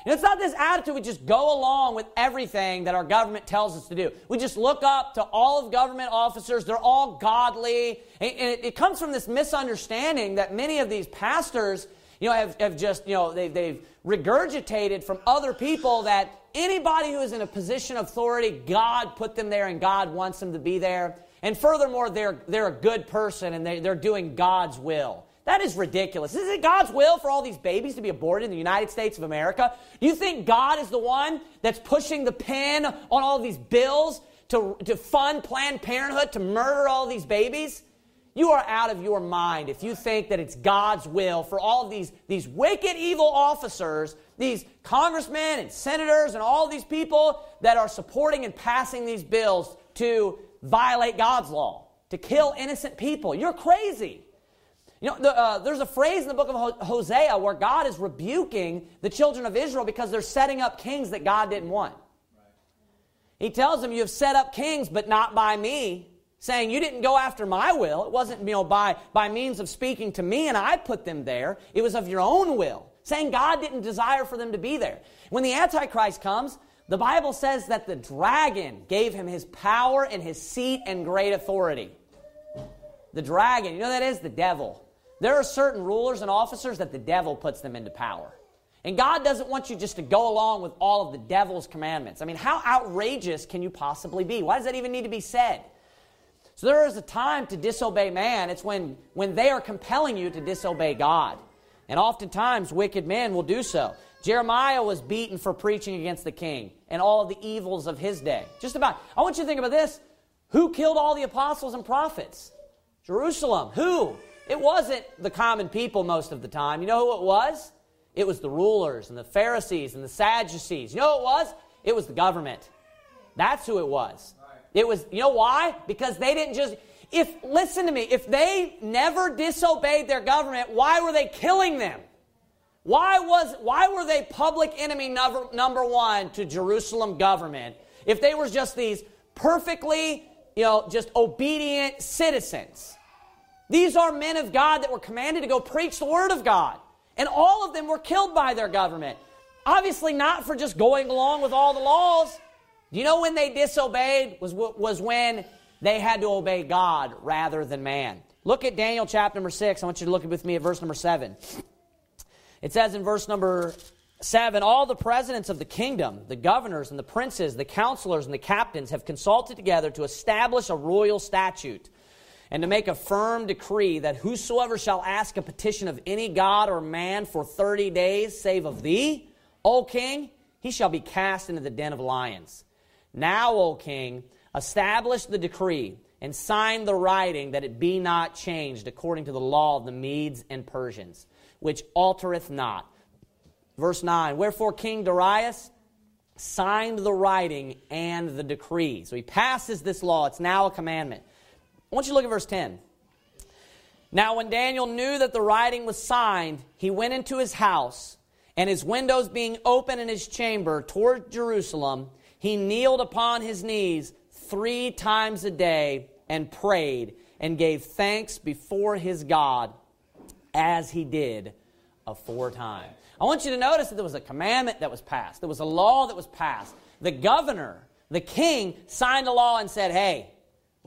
And it's not this attitude we just go along with everything that our government tells us to do. We just look up to all of government officers. They're all godly. And it, it comes from this misunderstanding that many of these pastors you know, have, have just, you know, they've, they've regurgitated from other people that anybody who is in a position of authority, God put them there and God wants them to be there. And furthermore, they're, they're a good person and they, they're doing God's will. That is ridiculous. Is it God's will for all these babies to be aborted in the United States of America? Do you think God is the one that's pushing the pen on all these bills to, to fund Planned Parenthood to murder all these babies? You are out of your mind if you think that it's God's will for all of these, these wicked, evil officers, these congressmen and senators and all these people that are supporting and passing these bills to violate God's law, to kill innocent people. You're crazy. You know, the, uh, there's a phrase in the book of Hosea where God is rebuking the children of Israel because they're setting up kings that God didn't want. He tells them, You have set up kings, but not by me saying you didn't go after my will. It wasn't, you know, by, by means of speaking to me and I put them there. It was of your own will. Saying God didn't desire for them to be there. When the Antichrist comes, the Bible says that the dragon gave him his power and his seat and great authority. The dragon, you know that is? The devil. There are certain rulers and officers that the devil puts them into power. And God doesn't want you just to go along with all of the devil's commandments. I mean, how outrageous can you possibly be? Why does that even need to be said? So there is a time to disobey man. It's when, when they are compelling you to disobey God. And oftentimes, wicked men will do so. Jeremiah was beaten for preaching against the king and all of the evils of his day. Just about. I want you to think about this. Who killed all the apostles and prophets? Jerusalem. Who? It wasn't the common people most of the time. You know who it was? It was the rulers and the Pharisees and the Sadducees. You know who it was? It was the government. That's who it was. It was, you know why? Because they didn't just, if, listen to me, if they never disobeyed their government, why were they killing them? Why was, why were they public enemy number, number one to Jerusalem government if they were just these perfectly, you know, just obedient citizens? These are men of God that were commanded to go preach the word of God. And all of them were killed by their government. Obviously, not for just going along with all the laws, do you know when they disobeyed? Was, was when they had to obey God rather than man. Look at Daniel chapter number 6. I want you to look with me at verse number 7. It says in verse number 7 All the presidents of the kingdom, the governors and the princes, the counselors and the captains have consulted together to establish a royal statute and to make a firm decree that whosoever shall ask a petition of any god or man for 30 days, save of thee, O king, he shall be cast into the den of lions. Now, O king, establish the decree and sign the writing that it be not changed according to the law of the Medes and Persians, which altereth not. Verse 9 Wherefore King Darius signed the writing and the decree. So he passes this law. It's now a commandment. I want you to look at verse 10. Now, when Daniel knew that the writing was signed, he went into his house and his windows being open in his chamber toward Jerusalem, he kneeled upon his knees three times a day and prayed and gave thanks before his God as he did aforetime. I want you to notice that there was a commandment that was passed, there was a law that was passed. The governor, the king, signed a law and said, hey,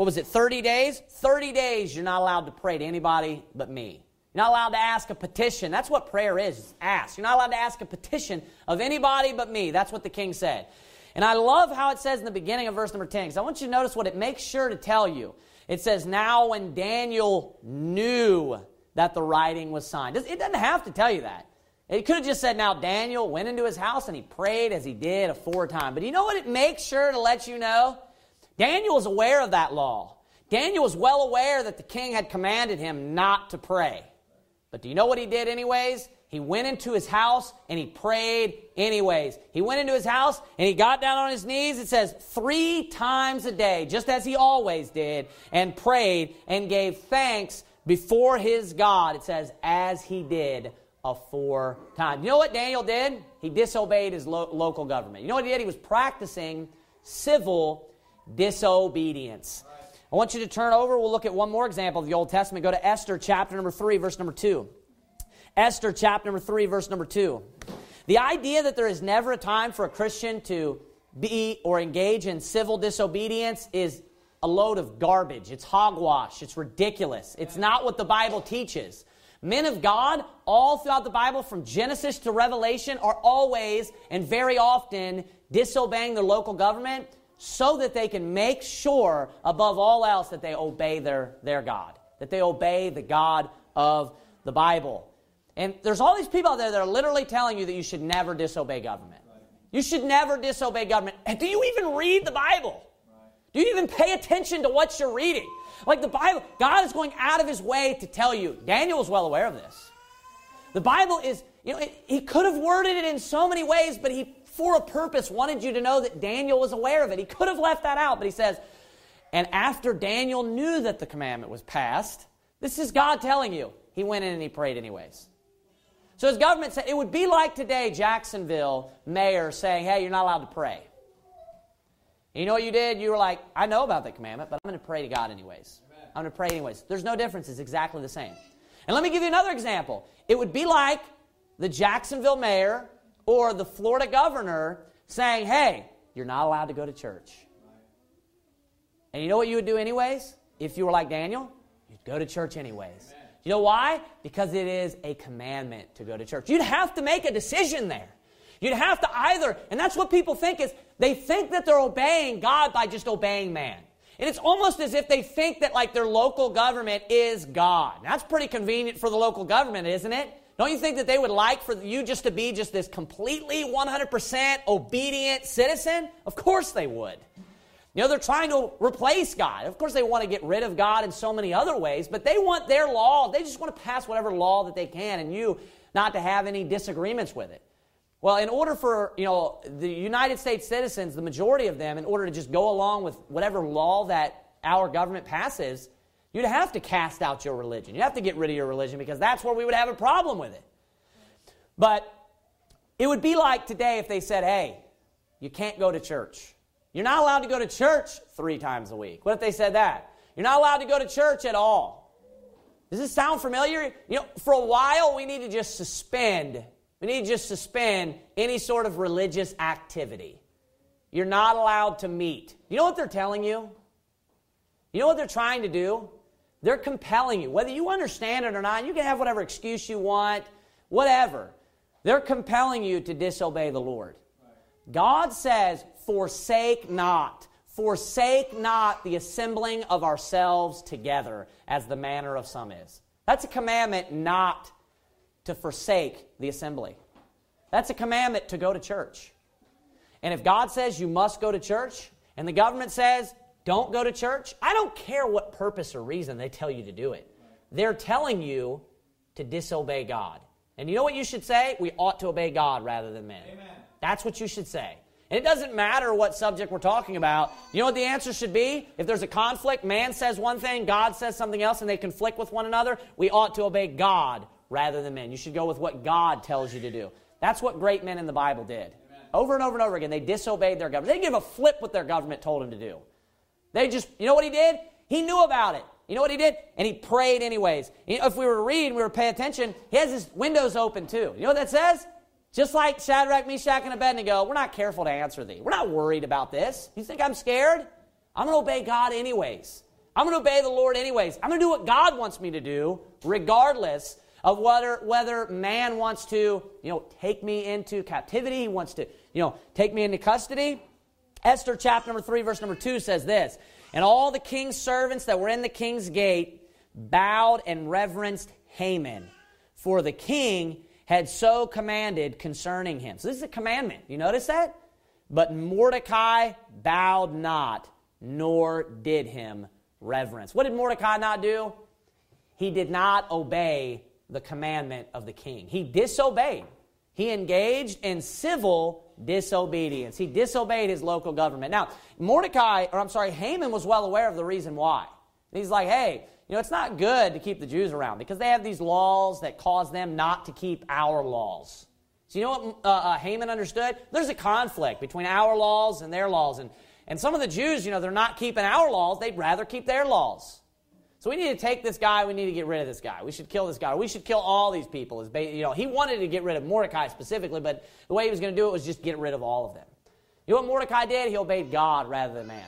what was it, 30 days? 30 days you're not allowed to pray to anybody but me. You're not allowed to ask a petition. That's what prayer is, ask. You're not allowed to ask a petition of anybody but me. That's what the king said. And I love how it says in the beginning of verse number 10, because I want you to notice what it makes sure to tell you. It says, Now when Daniel knew that the writing was signed. It doesn't have to tell you that. It could have just said, Now Daniel went into his house and he prayed as he did aforetime. But you know what it makes sure to let you know? Daniel was aware of that law. Daniel was well aware that the king had commanded him not to pray. But do you know what he did, anyways? He went into his house and he prayed anyways. He went into his house and he got down on his knees, it says, three times a day, just as he always did, and prayed and gave thanks before his God. It says, as he did aforetime. You know what Daniel did? He disobeyed his lo- local government. You know what he did? He was practicing civil disobedience. I want you to turn over. We'll look at one more example of the Old Testament. Go to Esther chapter number 3, verse number 2. Esther chapter number 3, verse number 2. The idea that there is never a time for a Christian to be or engage in civil disobedience is a load of garbage. It's hogwash. It's ridiculous. It's not what the Bible teaches. Men of God, all throughout the Bible, from Genesis to Revelation, are always and very often disobeying their local government so that they can make sure, above all else, that they obey their, their God, that they obey the God of the Bible. And there's all these people out there that are literally telling you that you should never disobey government. You should never disobey government. Do you even read the Bible? Do you even pay attention to what you're reading? Like the Bible, God is going out of his way to tell you. Daniel is well aware of this. The Bible is, you know, it, he could have worded it in so many ways, but he for a purpose, wanted you to know that Daniel was aware of it. He could have left that out, but he says, and after Daniel knew that the commandment was passed, this is God telling you, he went in and he prayed anyways. So his government said, it would be like today, Jacksonville mayor saying, hey, you're not allowed to pray. You know what you did? You were like, I know about the commandment, but I'm going to pray to God anyways. I'm going to pray anyways. There's no difference. It's exactly the same. And let me give you another example. It would be like the Jacksonville mayor or the Florida governor saying, hey, you're not allowed to go to church. And you know what you would do anyways? If you were like Daniel, you'd go to church anyways. You know why? Because it is a commandment to go to church. You'd have to make a decision there. You'd have to either, and that's what people think is, they think that they're obeying God by just obeying man. And it's almost as if they think that like their local government is God. That's pretty convenient for the local government, isn't it? Don't you think that they would like for you just to be just this completely 100% obedient citizen? Of course they would. You know, they're trying to replace God. Of course, they want to get rid of God in so many other ways, but they want their law. They just want to pass whatever law that they can, and you not to have any disagreements with it. Well, in order for, you know, the United States citizens, the majority of them, in order to just go along with whatever law that our government passes, You'd have to cast out your religion. You'd have to get rid of your religion because that's where we would have a problem with it. But it would be like today if they said, hey, you can't go to church. You're not allowed to go to church three times a week. What if they said that? You're not allowed to go to church at all. Does this sound familiar? You know, for a while we need to just suspend. We need to just suspend any sort of religious activity. You're not allowed to meet. You know what they're telling you? You know what they're trying to do? They're compelling you. Whether you understand it or not, you can have whatever excuse you want, whatever. They're compelling you to disobey the Lord. God says, forsake not. Forsake not the assembling of ourselves together, as the manner of some is. That's a commandment not to forsake the assembly. That's a commandment to go to church. And if God says you must go to church, and the government says don't go to church, I don't care what purpose or reason they tell you to do it. They're telling you to disobey God. And you know what you should say? We ought to obey God rather than men. Amen. That's what you should say. And it doesn't matter what subject we're talking about. You know what the answer should be? If there's a conflict, man says one thing, God says something else, and they conflict with one another, we ought to obey God rather than men. You should go with what God tells you to do. That's what great men in the Bible did. Over and over and over again, they disobeyed their government. They didn't give a flip what their government told them to do. They just, you know what he did? He knew about it. You know what he did? And he prayed anyways. You know, if we were to read, we were paying attention, he has his windows open too. You know what that says? Just like Shadrach, Meshach, and Abednego, we're not careful to answer thee. We're not worried about this. You think I'm scared? I'm going to obey God anyways. I'm going to obey the Lord anyways. I'm going to do what God wants me to do, regardless of whether, whether man wants to, you know, take me into captivity, he wants to, you know, take me into custody. Esther chapter number 3, verse number 2 says this And all the king's servants that were in the king's gate bowed and reverenced Haman, for the king had so commanded concerning him. So this is a commandment. You notice that? But Mordecai bowed not, nor did him reverence. What did Mordecai not do? He did not obey the commandment of the king. He disobeyed. He engaged in civil disobedience. He disobeyed his local government. Now, Mordecai, or I'm sorry, Haman was well aware of the reason why. He's like, hey, you know, it's not good to keep the Jews around because they have these laws that cause them not to keep our laws. So, you know what uh, uh, Haman understood? There's a conflict between our laws and their laws. And, and some of the Jews, you know, they're not keeping our laws, they'd rather keep their laws. So we need to take this guy. We need to get rid of this guy. We should kill this guy. We should kill all these people. You know, he wanted to get rid of Mordecai specifically, but the way he was going to do it was just get rid of all of them. You know what Mordecai did? He obeyed God rather than man.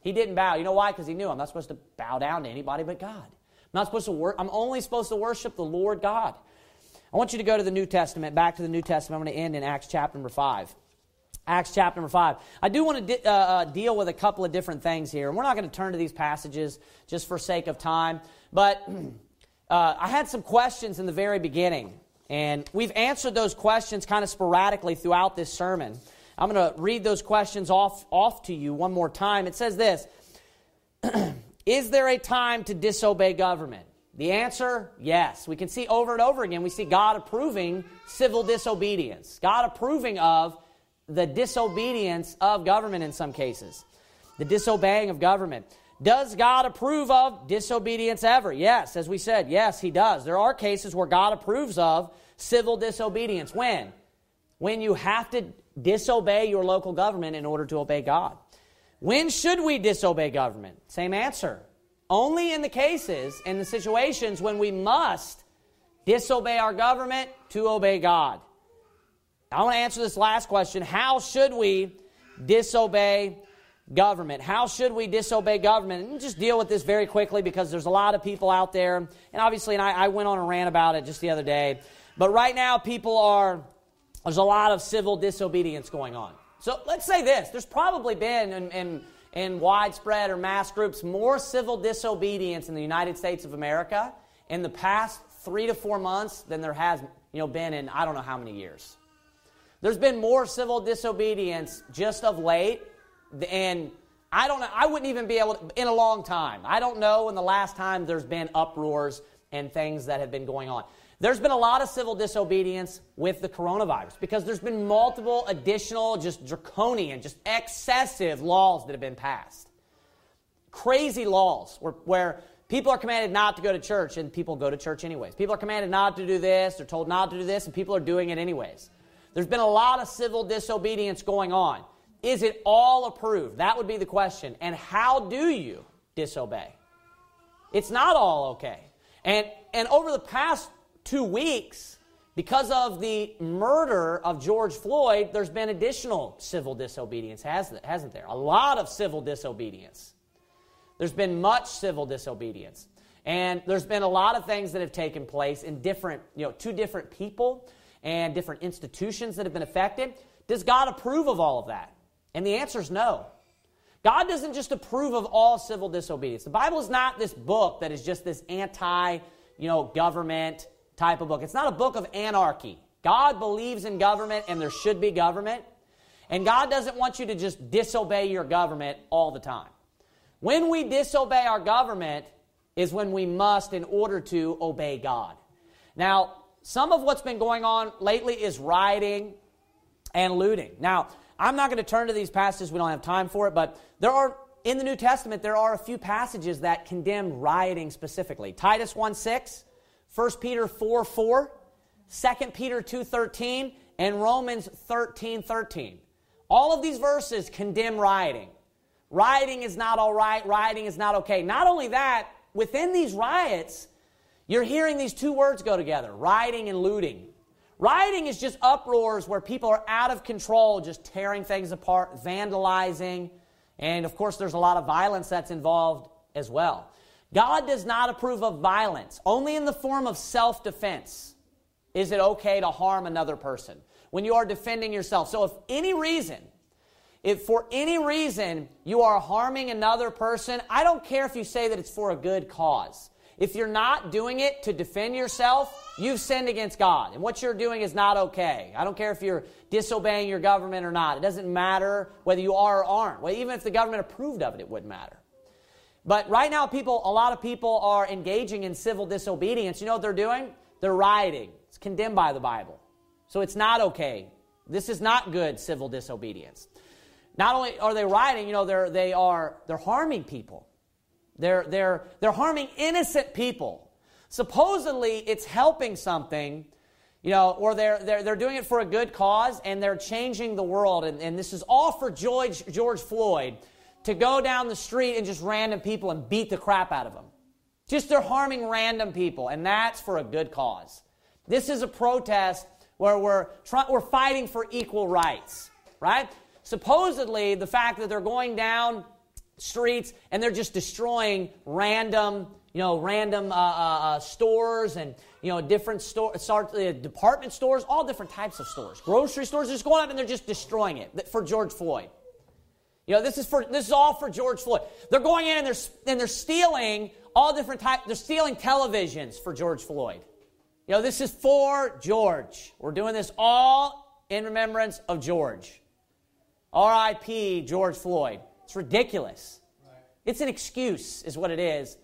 He didn't bow. You know why? Because he knew I'm not supposed to bow down to anybody but God. I'm not supposed to work. I'm only supposed to worship the Lord God. I want you to go to the New Testament, back to the New Testament. I'm going to end in Acts chapter number 5. Acts chapter number 5. I do want to uh, uh, deal with a couple of different things here. And we're not going to turn to these passages just for sake of time. But uh, I had some questions in the very beginning. And we've answered those questions kind of sporadically throughout this sermon. I'm going to read those questions off, off to you one more time. It says this Is there a time to disobey government? The answer, yes. We can see over and over again, we see God approving civil disobedience, God approving of the disobedience of government in some cases, the disobeying of government. Does God approve of disobedience ever? Yes, as we said, yes, He does. There are cases where God approves of civil disobedience. When? When you have to disobey your local government in order to obey God. When should we disobey government? Same answer. Only in the cases, in the situations when we must disobey our government to obey God. I want to answer this last question. How should we disobey government? How should we disobey government? And just deal with this very quickly because there's a lot of people out there. And obviously, and I, I went on a rant about it just the other day. But right now, people are, there's a lot of civil disobedience going on. So let's say this there's probably been in, in, in widespread or mass groups more civil disobedience in the United States of America in the past three to four months than there has you know, been in I don't know how many years. There's been more civil disobedience just of late, and I don't know, I wouldn't even be able to, in a long time. I don't know when the last time there's been uproars and things that have been going on. There's been a lot of civil disobedience with the coronavirus because there's been multiple additional, just draconian, just excessive laws that have been passed. Crazy laws where, where people are commanded not to go to church and people go to church anyways. People are commanded not to do this, they're told not to do this, and people are doing it anyways. There's been a lot of civil disobedience going on. Is it all approved? That would be the question. And how do you disobey? It's not all okay. And, and over the past two weeks, because of the murder of George Floyd, there's been additional civil disobedience, hasn't there? A lot of civil disobedience. There's been much civil disobedience. And there's been a lot of things that have taken place in different, you know, two different people and different institutions that have been affected. Does God approve of all of that? And the answer is no. God doesn't just approve of all civil disobedience. The Bible is not this book that is just this anti, you know, government type of book. It's not a book of anarchy. God believes in government and there should be government. And God doesn't want you to just disobey your government all the time. When we disobey our government is when we must in order to obey God. Now, some of what's been going on lately is rioting and looting. Now, I'm not going to turn to these passages, we don't have time for it, but there are, in the New Testament, there are a few passages that condemn rioting specifically. Titus 1 6, 1 Peter 4 4, 2 Peter 2 13, and Romans 13 13. All of these verses condemn rioting. Rioting is not all right, rioting is not okay. Not only that, within these riots, you're hearing these two words go together rioting and looting. Rioting is just uproars where people are out of control, just tearing things apart, vandalizing, and of course, there's a lot of violence that's involved as well. God does not approve of violence. Only in the form of self defense is it okay to harm another person when you are defending yourself. So, if any reason, if for any reason you are harming another person, I don't care if you say that it's for a good cause. If you're not doing it to defend yourself, you've sinned against God. And what you're doing is not okay. I don't care if you're disobeying your government or not. It doesn't matter whether you are or aren't. Well, even if the government approved of it, it wouldn't matter. But right now, people, a lot of people are engaging in civil disobedience. You know what they're doing? They're rioting. It's condemned by the Bible. So it's not okay. This is not good civil disobedience. Not only are they rioting, you know, they're, they are, they're harming people. They're, they're, they're harming innocent people. Supposedly, it's helping something, you know, or they're, they're, they're doing it for a good cause and they're changing the world. And, and this is all for George, George Floyd to go down the street and just random people and beat the crap out of them. Just they're harming random people, and that's for a good cause. This is a protest where we're, try, we're fighting for equal rights, right? Supposedly, the fact that they're going down streets and they're just destroying random, you know, random uh, uh, uh stores and you know different store, uh, department stores, all different types of stores, grocery stores, just going up and they're just destroying it for George Floyd. You know, this is for this is all for George Floyd. They're going in and they're and they're stealing all different types. They're stealing televisions for George Floyd. You know, this is for George. We're doing this all in remembrance of George. R.I.P. George Floyd. It's ridiculous. Right. It's an excuse, is what it is.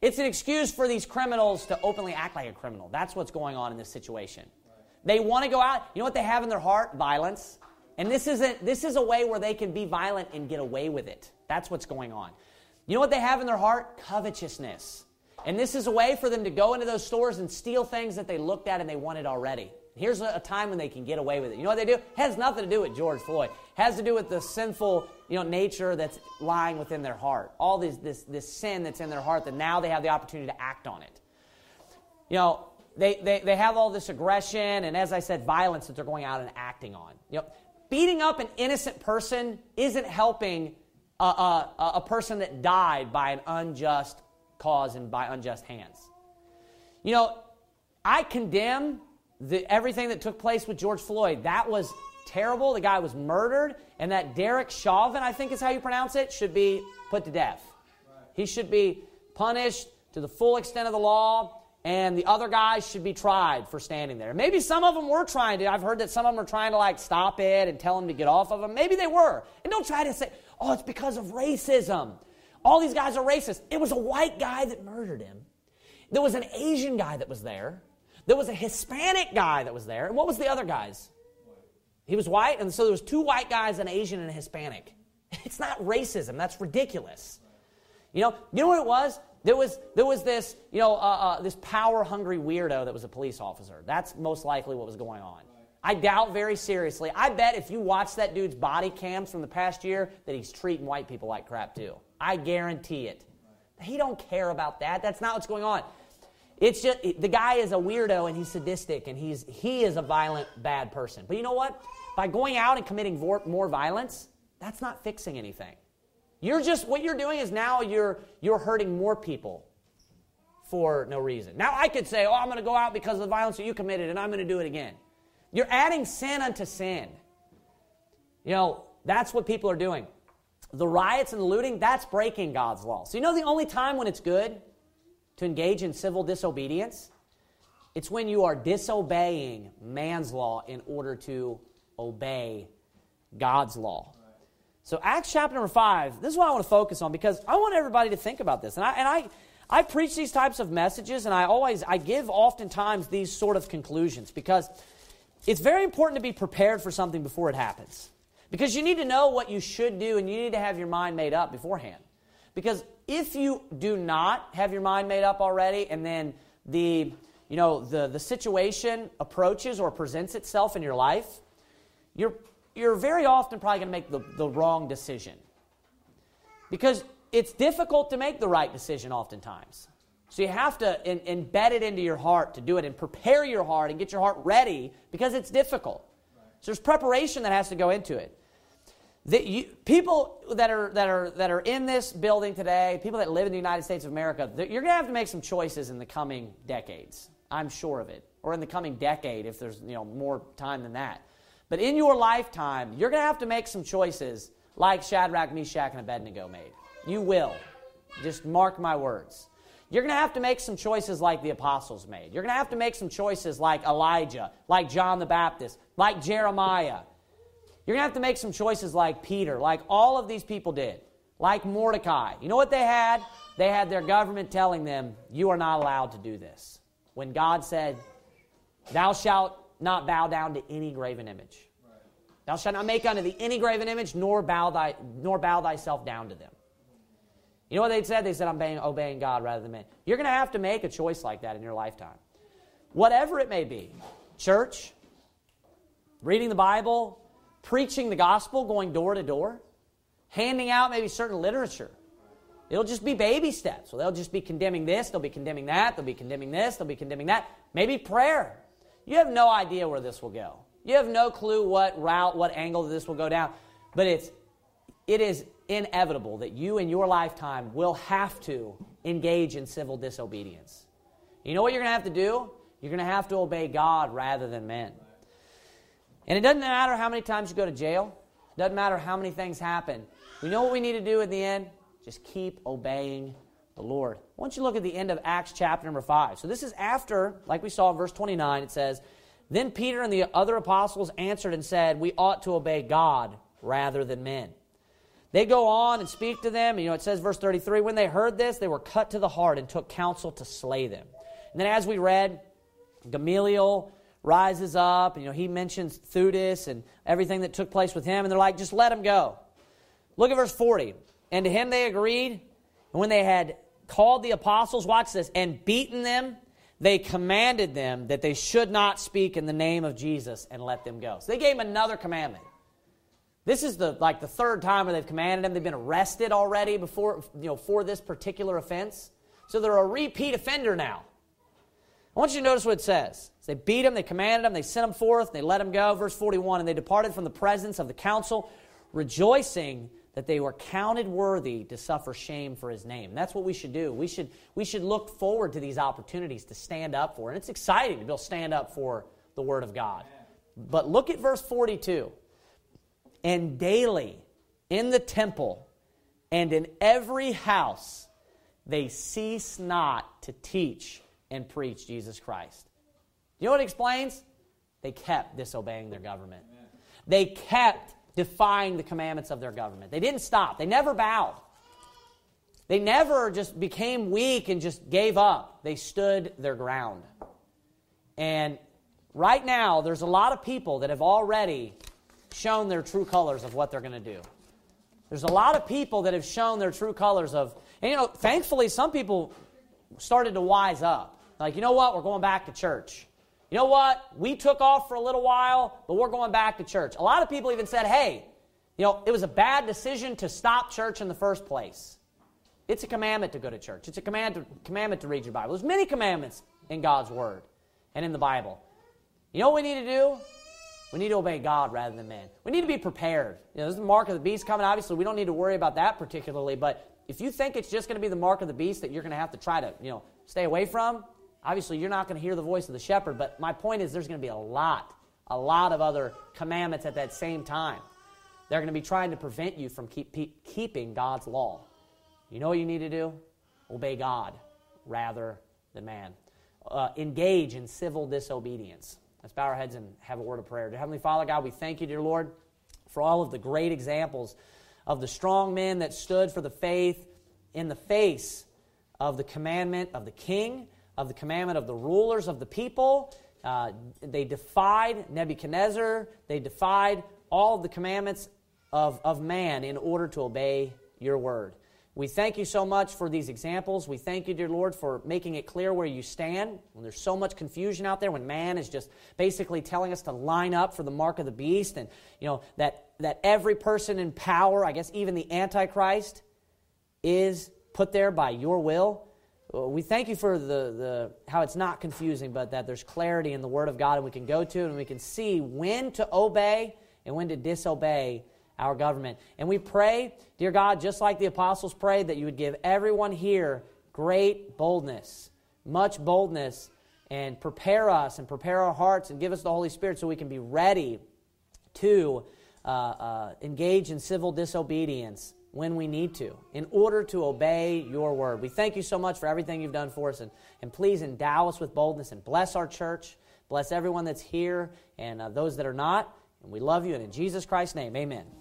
It's an excuse for these criminals to openly act like a criminal. That's what's going on in this situation. Right. They want to go out. You know what they have in their heart? Violence. And this isn't this is a way where they can be violent and get away with it. That's what's going on. You know what they have in their heart? Covetousness. And this is a way for them to go into those stores and steal things that they looked at and they wanted already. Here's a, time when they can get away with it. You know what they do? It has nothing to do with George Floyd. It has to do with the sinful, you know, nature that's lying within their heart. All this, this, this sin that's in their heart that now they have the opportunity to act on it. You know, they, they, they have all this aggression and, as I said, violence that they're going out and acting on. You know, beating up an innocent person isn't helping a, a, a person that died by an unjust cause and by unjust hands. You know, I condemn the, everything that took place with George Floyd. That was terrible. The guy was murdered, and that Derek Chauvin, I think is how you pronounce it, should be put to death. He should be punished to the full extent of the law and the other guys should be tried for standing there. Maybe some of them were trying to. I've heard that some of them are trying to like stop it and tell them to get off of them. Maybe they were. And don't try to say, oh, it's because of racism. All these guys are racist. It was a white guy that murdered him. There was an Asian guy that was there. There was a Hispanic guy that was there. And what was the other guys? He was white, and so there was two white guys, an Asian and a Hispanic. It's not racism. That's ridiculous. You know, you know what it was? There was, there was this, you know, uh, uh, this power-hungry weirdo that was a police officer. That's most likely what was going on. I doubt very seriously. I bet if you watch that dude's body cams from the past year, that he's treating white people like crap too. I guarantee it. He don't care about that. That's not what's going on. It's just the guy is a weirdo and he's sadistic and he's he is a violent bad person. But you know what? By going out and committing more violence, that's not fixing anything. You're just, what you're doing is now you're, you're hurting more people for no reason. Now I could say, oh, I'm going to go out because of the violence that you committed and I'm going to do it again. You're adding sin unto sin. You know, that's what people are doing. The riots and the looting, that's breaking God's law. So, you know, the only time when it's good to engage in civil disobedience? It's when you are disobeying man's law in order to obey God's law. So Acts chapter number five, this is what I want to focus on because I want everybody to think about this. And I, and I, I preach these types of messages, and I always, I give oftentimes these sort of conclusions because it's very important to be prepared for something before it happens. Because you need to know what you should do, and you need to have your mind made up beforehand. Because if you do not have your mind made up already, and then the you know, the, the situation approaches or presents itself in your life, you're, you're very often probably going to make the, the wrong decision. Because it's difficult to make the right decision oftentimes. So you have to in, embed it into your heart to do it and prepare your heart and get your heart ready because it's difficult. So there's preparation that has to go into it. The, you, people that are, that, are, that are in this building today, people that live in the United States of America, you're going to have to make some choices in the coming decades. I'm sure of it. Or in the coming decade, if there's you know, more time than that. But in your lifetime, you're going to have to make some choices like Shadrach, Meshach, and Abednego made. You will. Just mark my words. You're going to have to make some choices like the apostles made. You're going to have to make some choices like Elijah, like John the Baptist, like Jeremiah. You're going to have to make some choices like Peter, like all of these people did, like Mordecai. You know what they had? They had their government telling them, You are not allowed to do this. When God said, Thou shalt not bow down to any graven image. Thou shalt not make unto thee any graven image, nor bow, thy, nor bow thyself down to them. You know what they said? They said, I'm obeying, obeying God rather than man. You're going to have to make a choice like that in your lifetime. Whatever it may be church, reading the Bible, preaching the gospel, going door to door, handing out maybe certain literature. It'll just be baby steps. So they'll just be condemning this, they'll be condemning that, they'll be condemning this, they'll be condemning that. Maybe prayer. You have no idea where this will go. You have no clue what route, what angle this will go down. But it's it is inevitable that you in your lifetime will have to engage in civil disobedience. You know what you're going to have to do? You're going to have to obey God rather than men. And it doesn't matter how many times you go to jail, it doesn't matter how many things happen. We know what we need to do in the end. Just keep obeying the Lord. I want you look at the end of Acts chapter number 5. So this is after, like we saw in verse 29, it says, Then Peter and the other apostles answered and said, We ought to obey God rather than men. They go on and speak to them. You know, it says, verse 33, when they heard this, they were cut to the heart and took counsel to slay them. And then, as we read, Gamaliel rises up. And, you know, he mentions Theudas and everything that took place with him. And they're like, just let him go. Look at verse 40. And to him they agreed. And when they had called the apostles, watch this, and beaten them, they commanded them that they should not speak in the name of Jesus and let them go. So they gave him another commandment. This is the like the third time where they've commanded them. They've been arrested already before, you know, for this particular offense. So they're a repeat offender now. I want you to notice what it says. They beat him, they commanded him, they sent him forth, they let him go. Verse 41 And they departed from the presence of the council, rejoicing that they were counted worthy to suffer shame for his name. That's what we should do. We should, we should look forward to these opportunities to stand up for. And it's exciting to be able to stand up for the Word of God. But look at verse 42 and daily in the temple and in every house they cease not to teach and preach Jesus Christ. You know what it explains? They kept disobeying their government. They kept defying the commandments of their government. They didn't stop. They never bowed. They never just became weak and just gave up. They stood their ground. And right now, there's a lot of people that have already shown their true colors of what they're going to do. There's a lot of people that have shown their true colors of, and you know, thankfully, some people started to wise up. Like, you know what? We're going back to church. You know what? We took off for a little while, but we're going back to church. A lot of people even said, hey, you know, it was a bad decision to stop church in the first place. It's a commandment to go to church. It's a command to, commandment to read your Bible. There's many commandments in God's Word and in the Bible. You know what we need to do? We need to obey God rather than man. We need to be prepared. You know, there's the mark of the beast coming. Obviously, we don't need to worry about that particularly, but if you think it's just going to be the mark of the beast that you're going to have to try to, you know, stay away from, obviously you're not going to hear the voice of the shepherd, but my point is there's going to be a lot, a lot of other commandments at that same time. They're going to be trying to prevent you from keep, keeping God's law. You know what you need to do? Obey God rather than man. Uh, engage in civil disobedience. Let's bow our heads and have a word of prayer. Dear Heavenly Father, God, we thank you, dear Lord, for all of the great examples of the strong men that stood for the faith in the face of the commandment of the king, of the commandment of the rulers of the people. Uh, they defied Nebuchadnezzar, they defied all of the commandments of, of man in order to obey your word. We thank you so much for these examples. We thank you, dear Lord, for making it clear where you stand. When there's so much confusion out there, when man is just basically telling us to line up for the mark of the beast, and you know that that every person in power, I guess even the Antichrist, is put there by your will. We thank you for the, the how it's not confusing, but that there's clarity in the Word of God, and we can go to it and we can see when to obey and when to disobey our government. And we pray, dear God, just like the apostles prayed, that you would give everyone here great boldness, much boldness, and prepare us and prepare our hearts and give us the Holy Spirit so we can be ready to uh, uh, engage in civil disobedience when we need to in order to obey your word. We thank you so much for everything you've done for us, and, and please endow us with boldness and bless our church. Bless everyone that's here and uh, those that are not. And we love you, and in Jesus Christ's name, amen.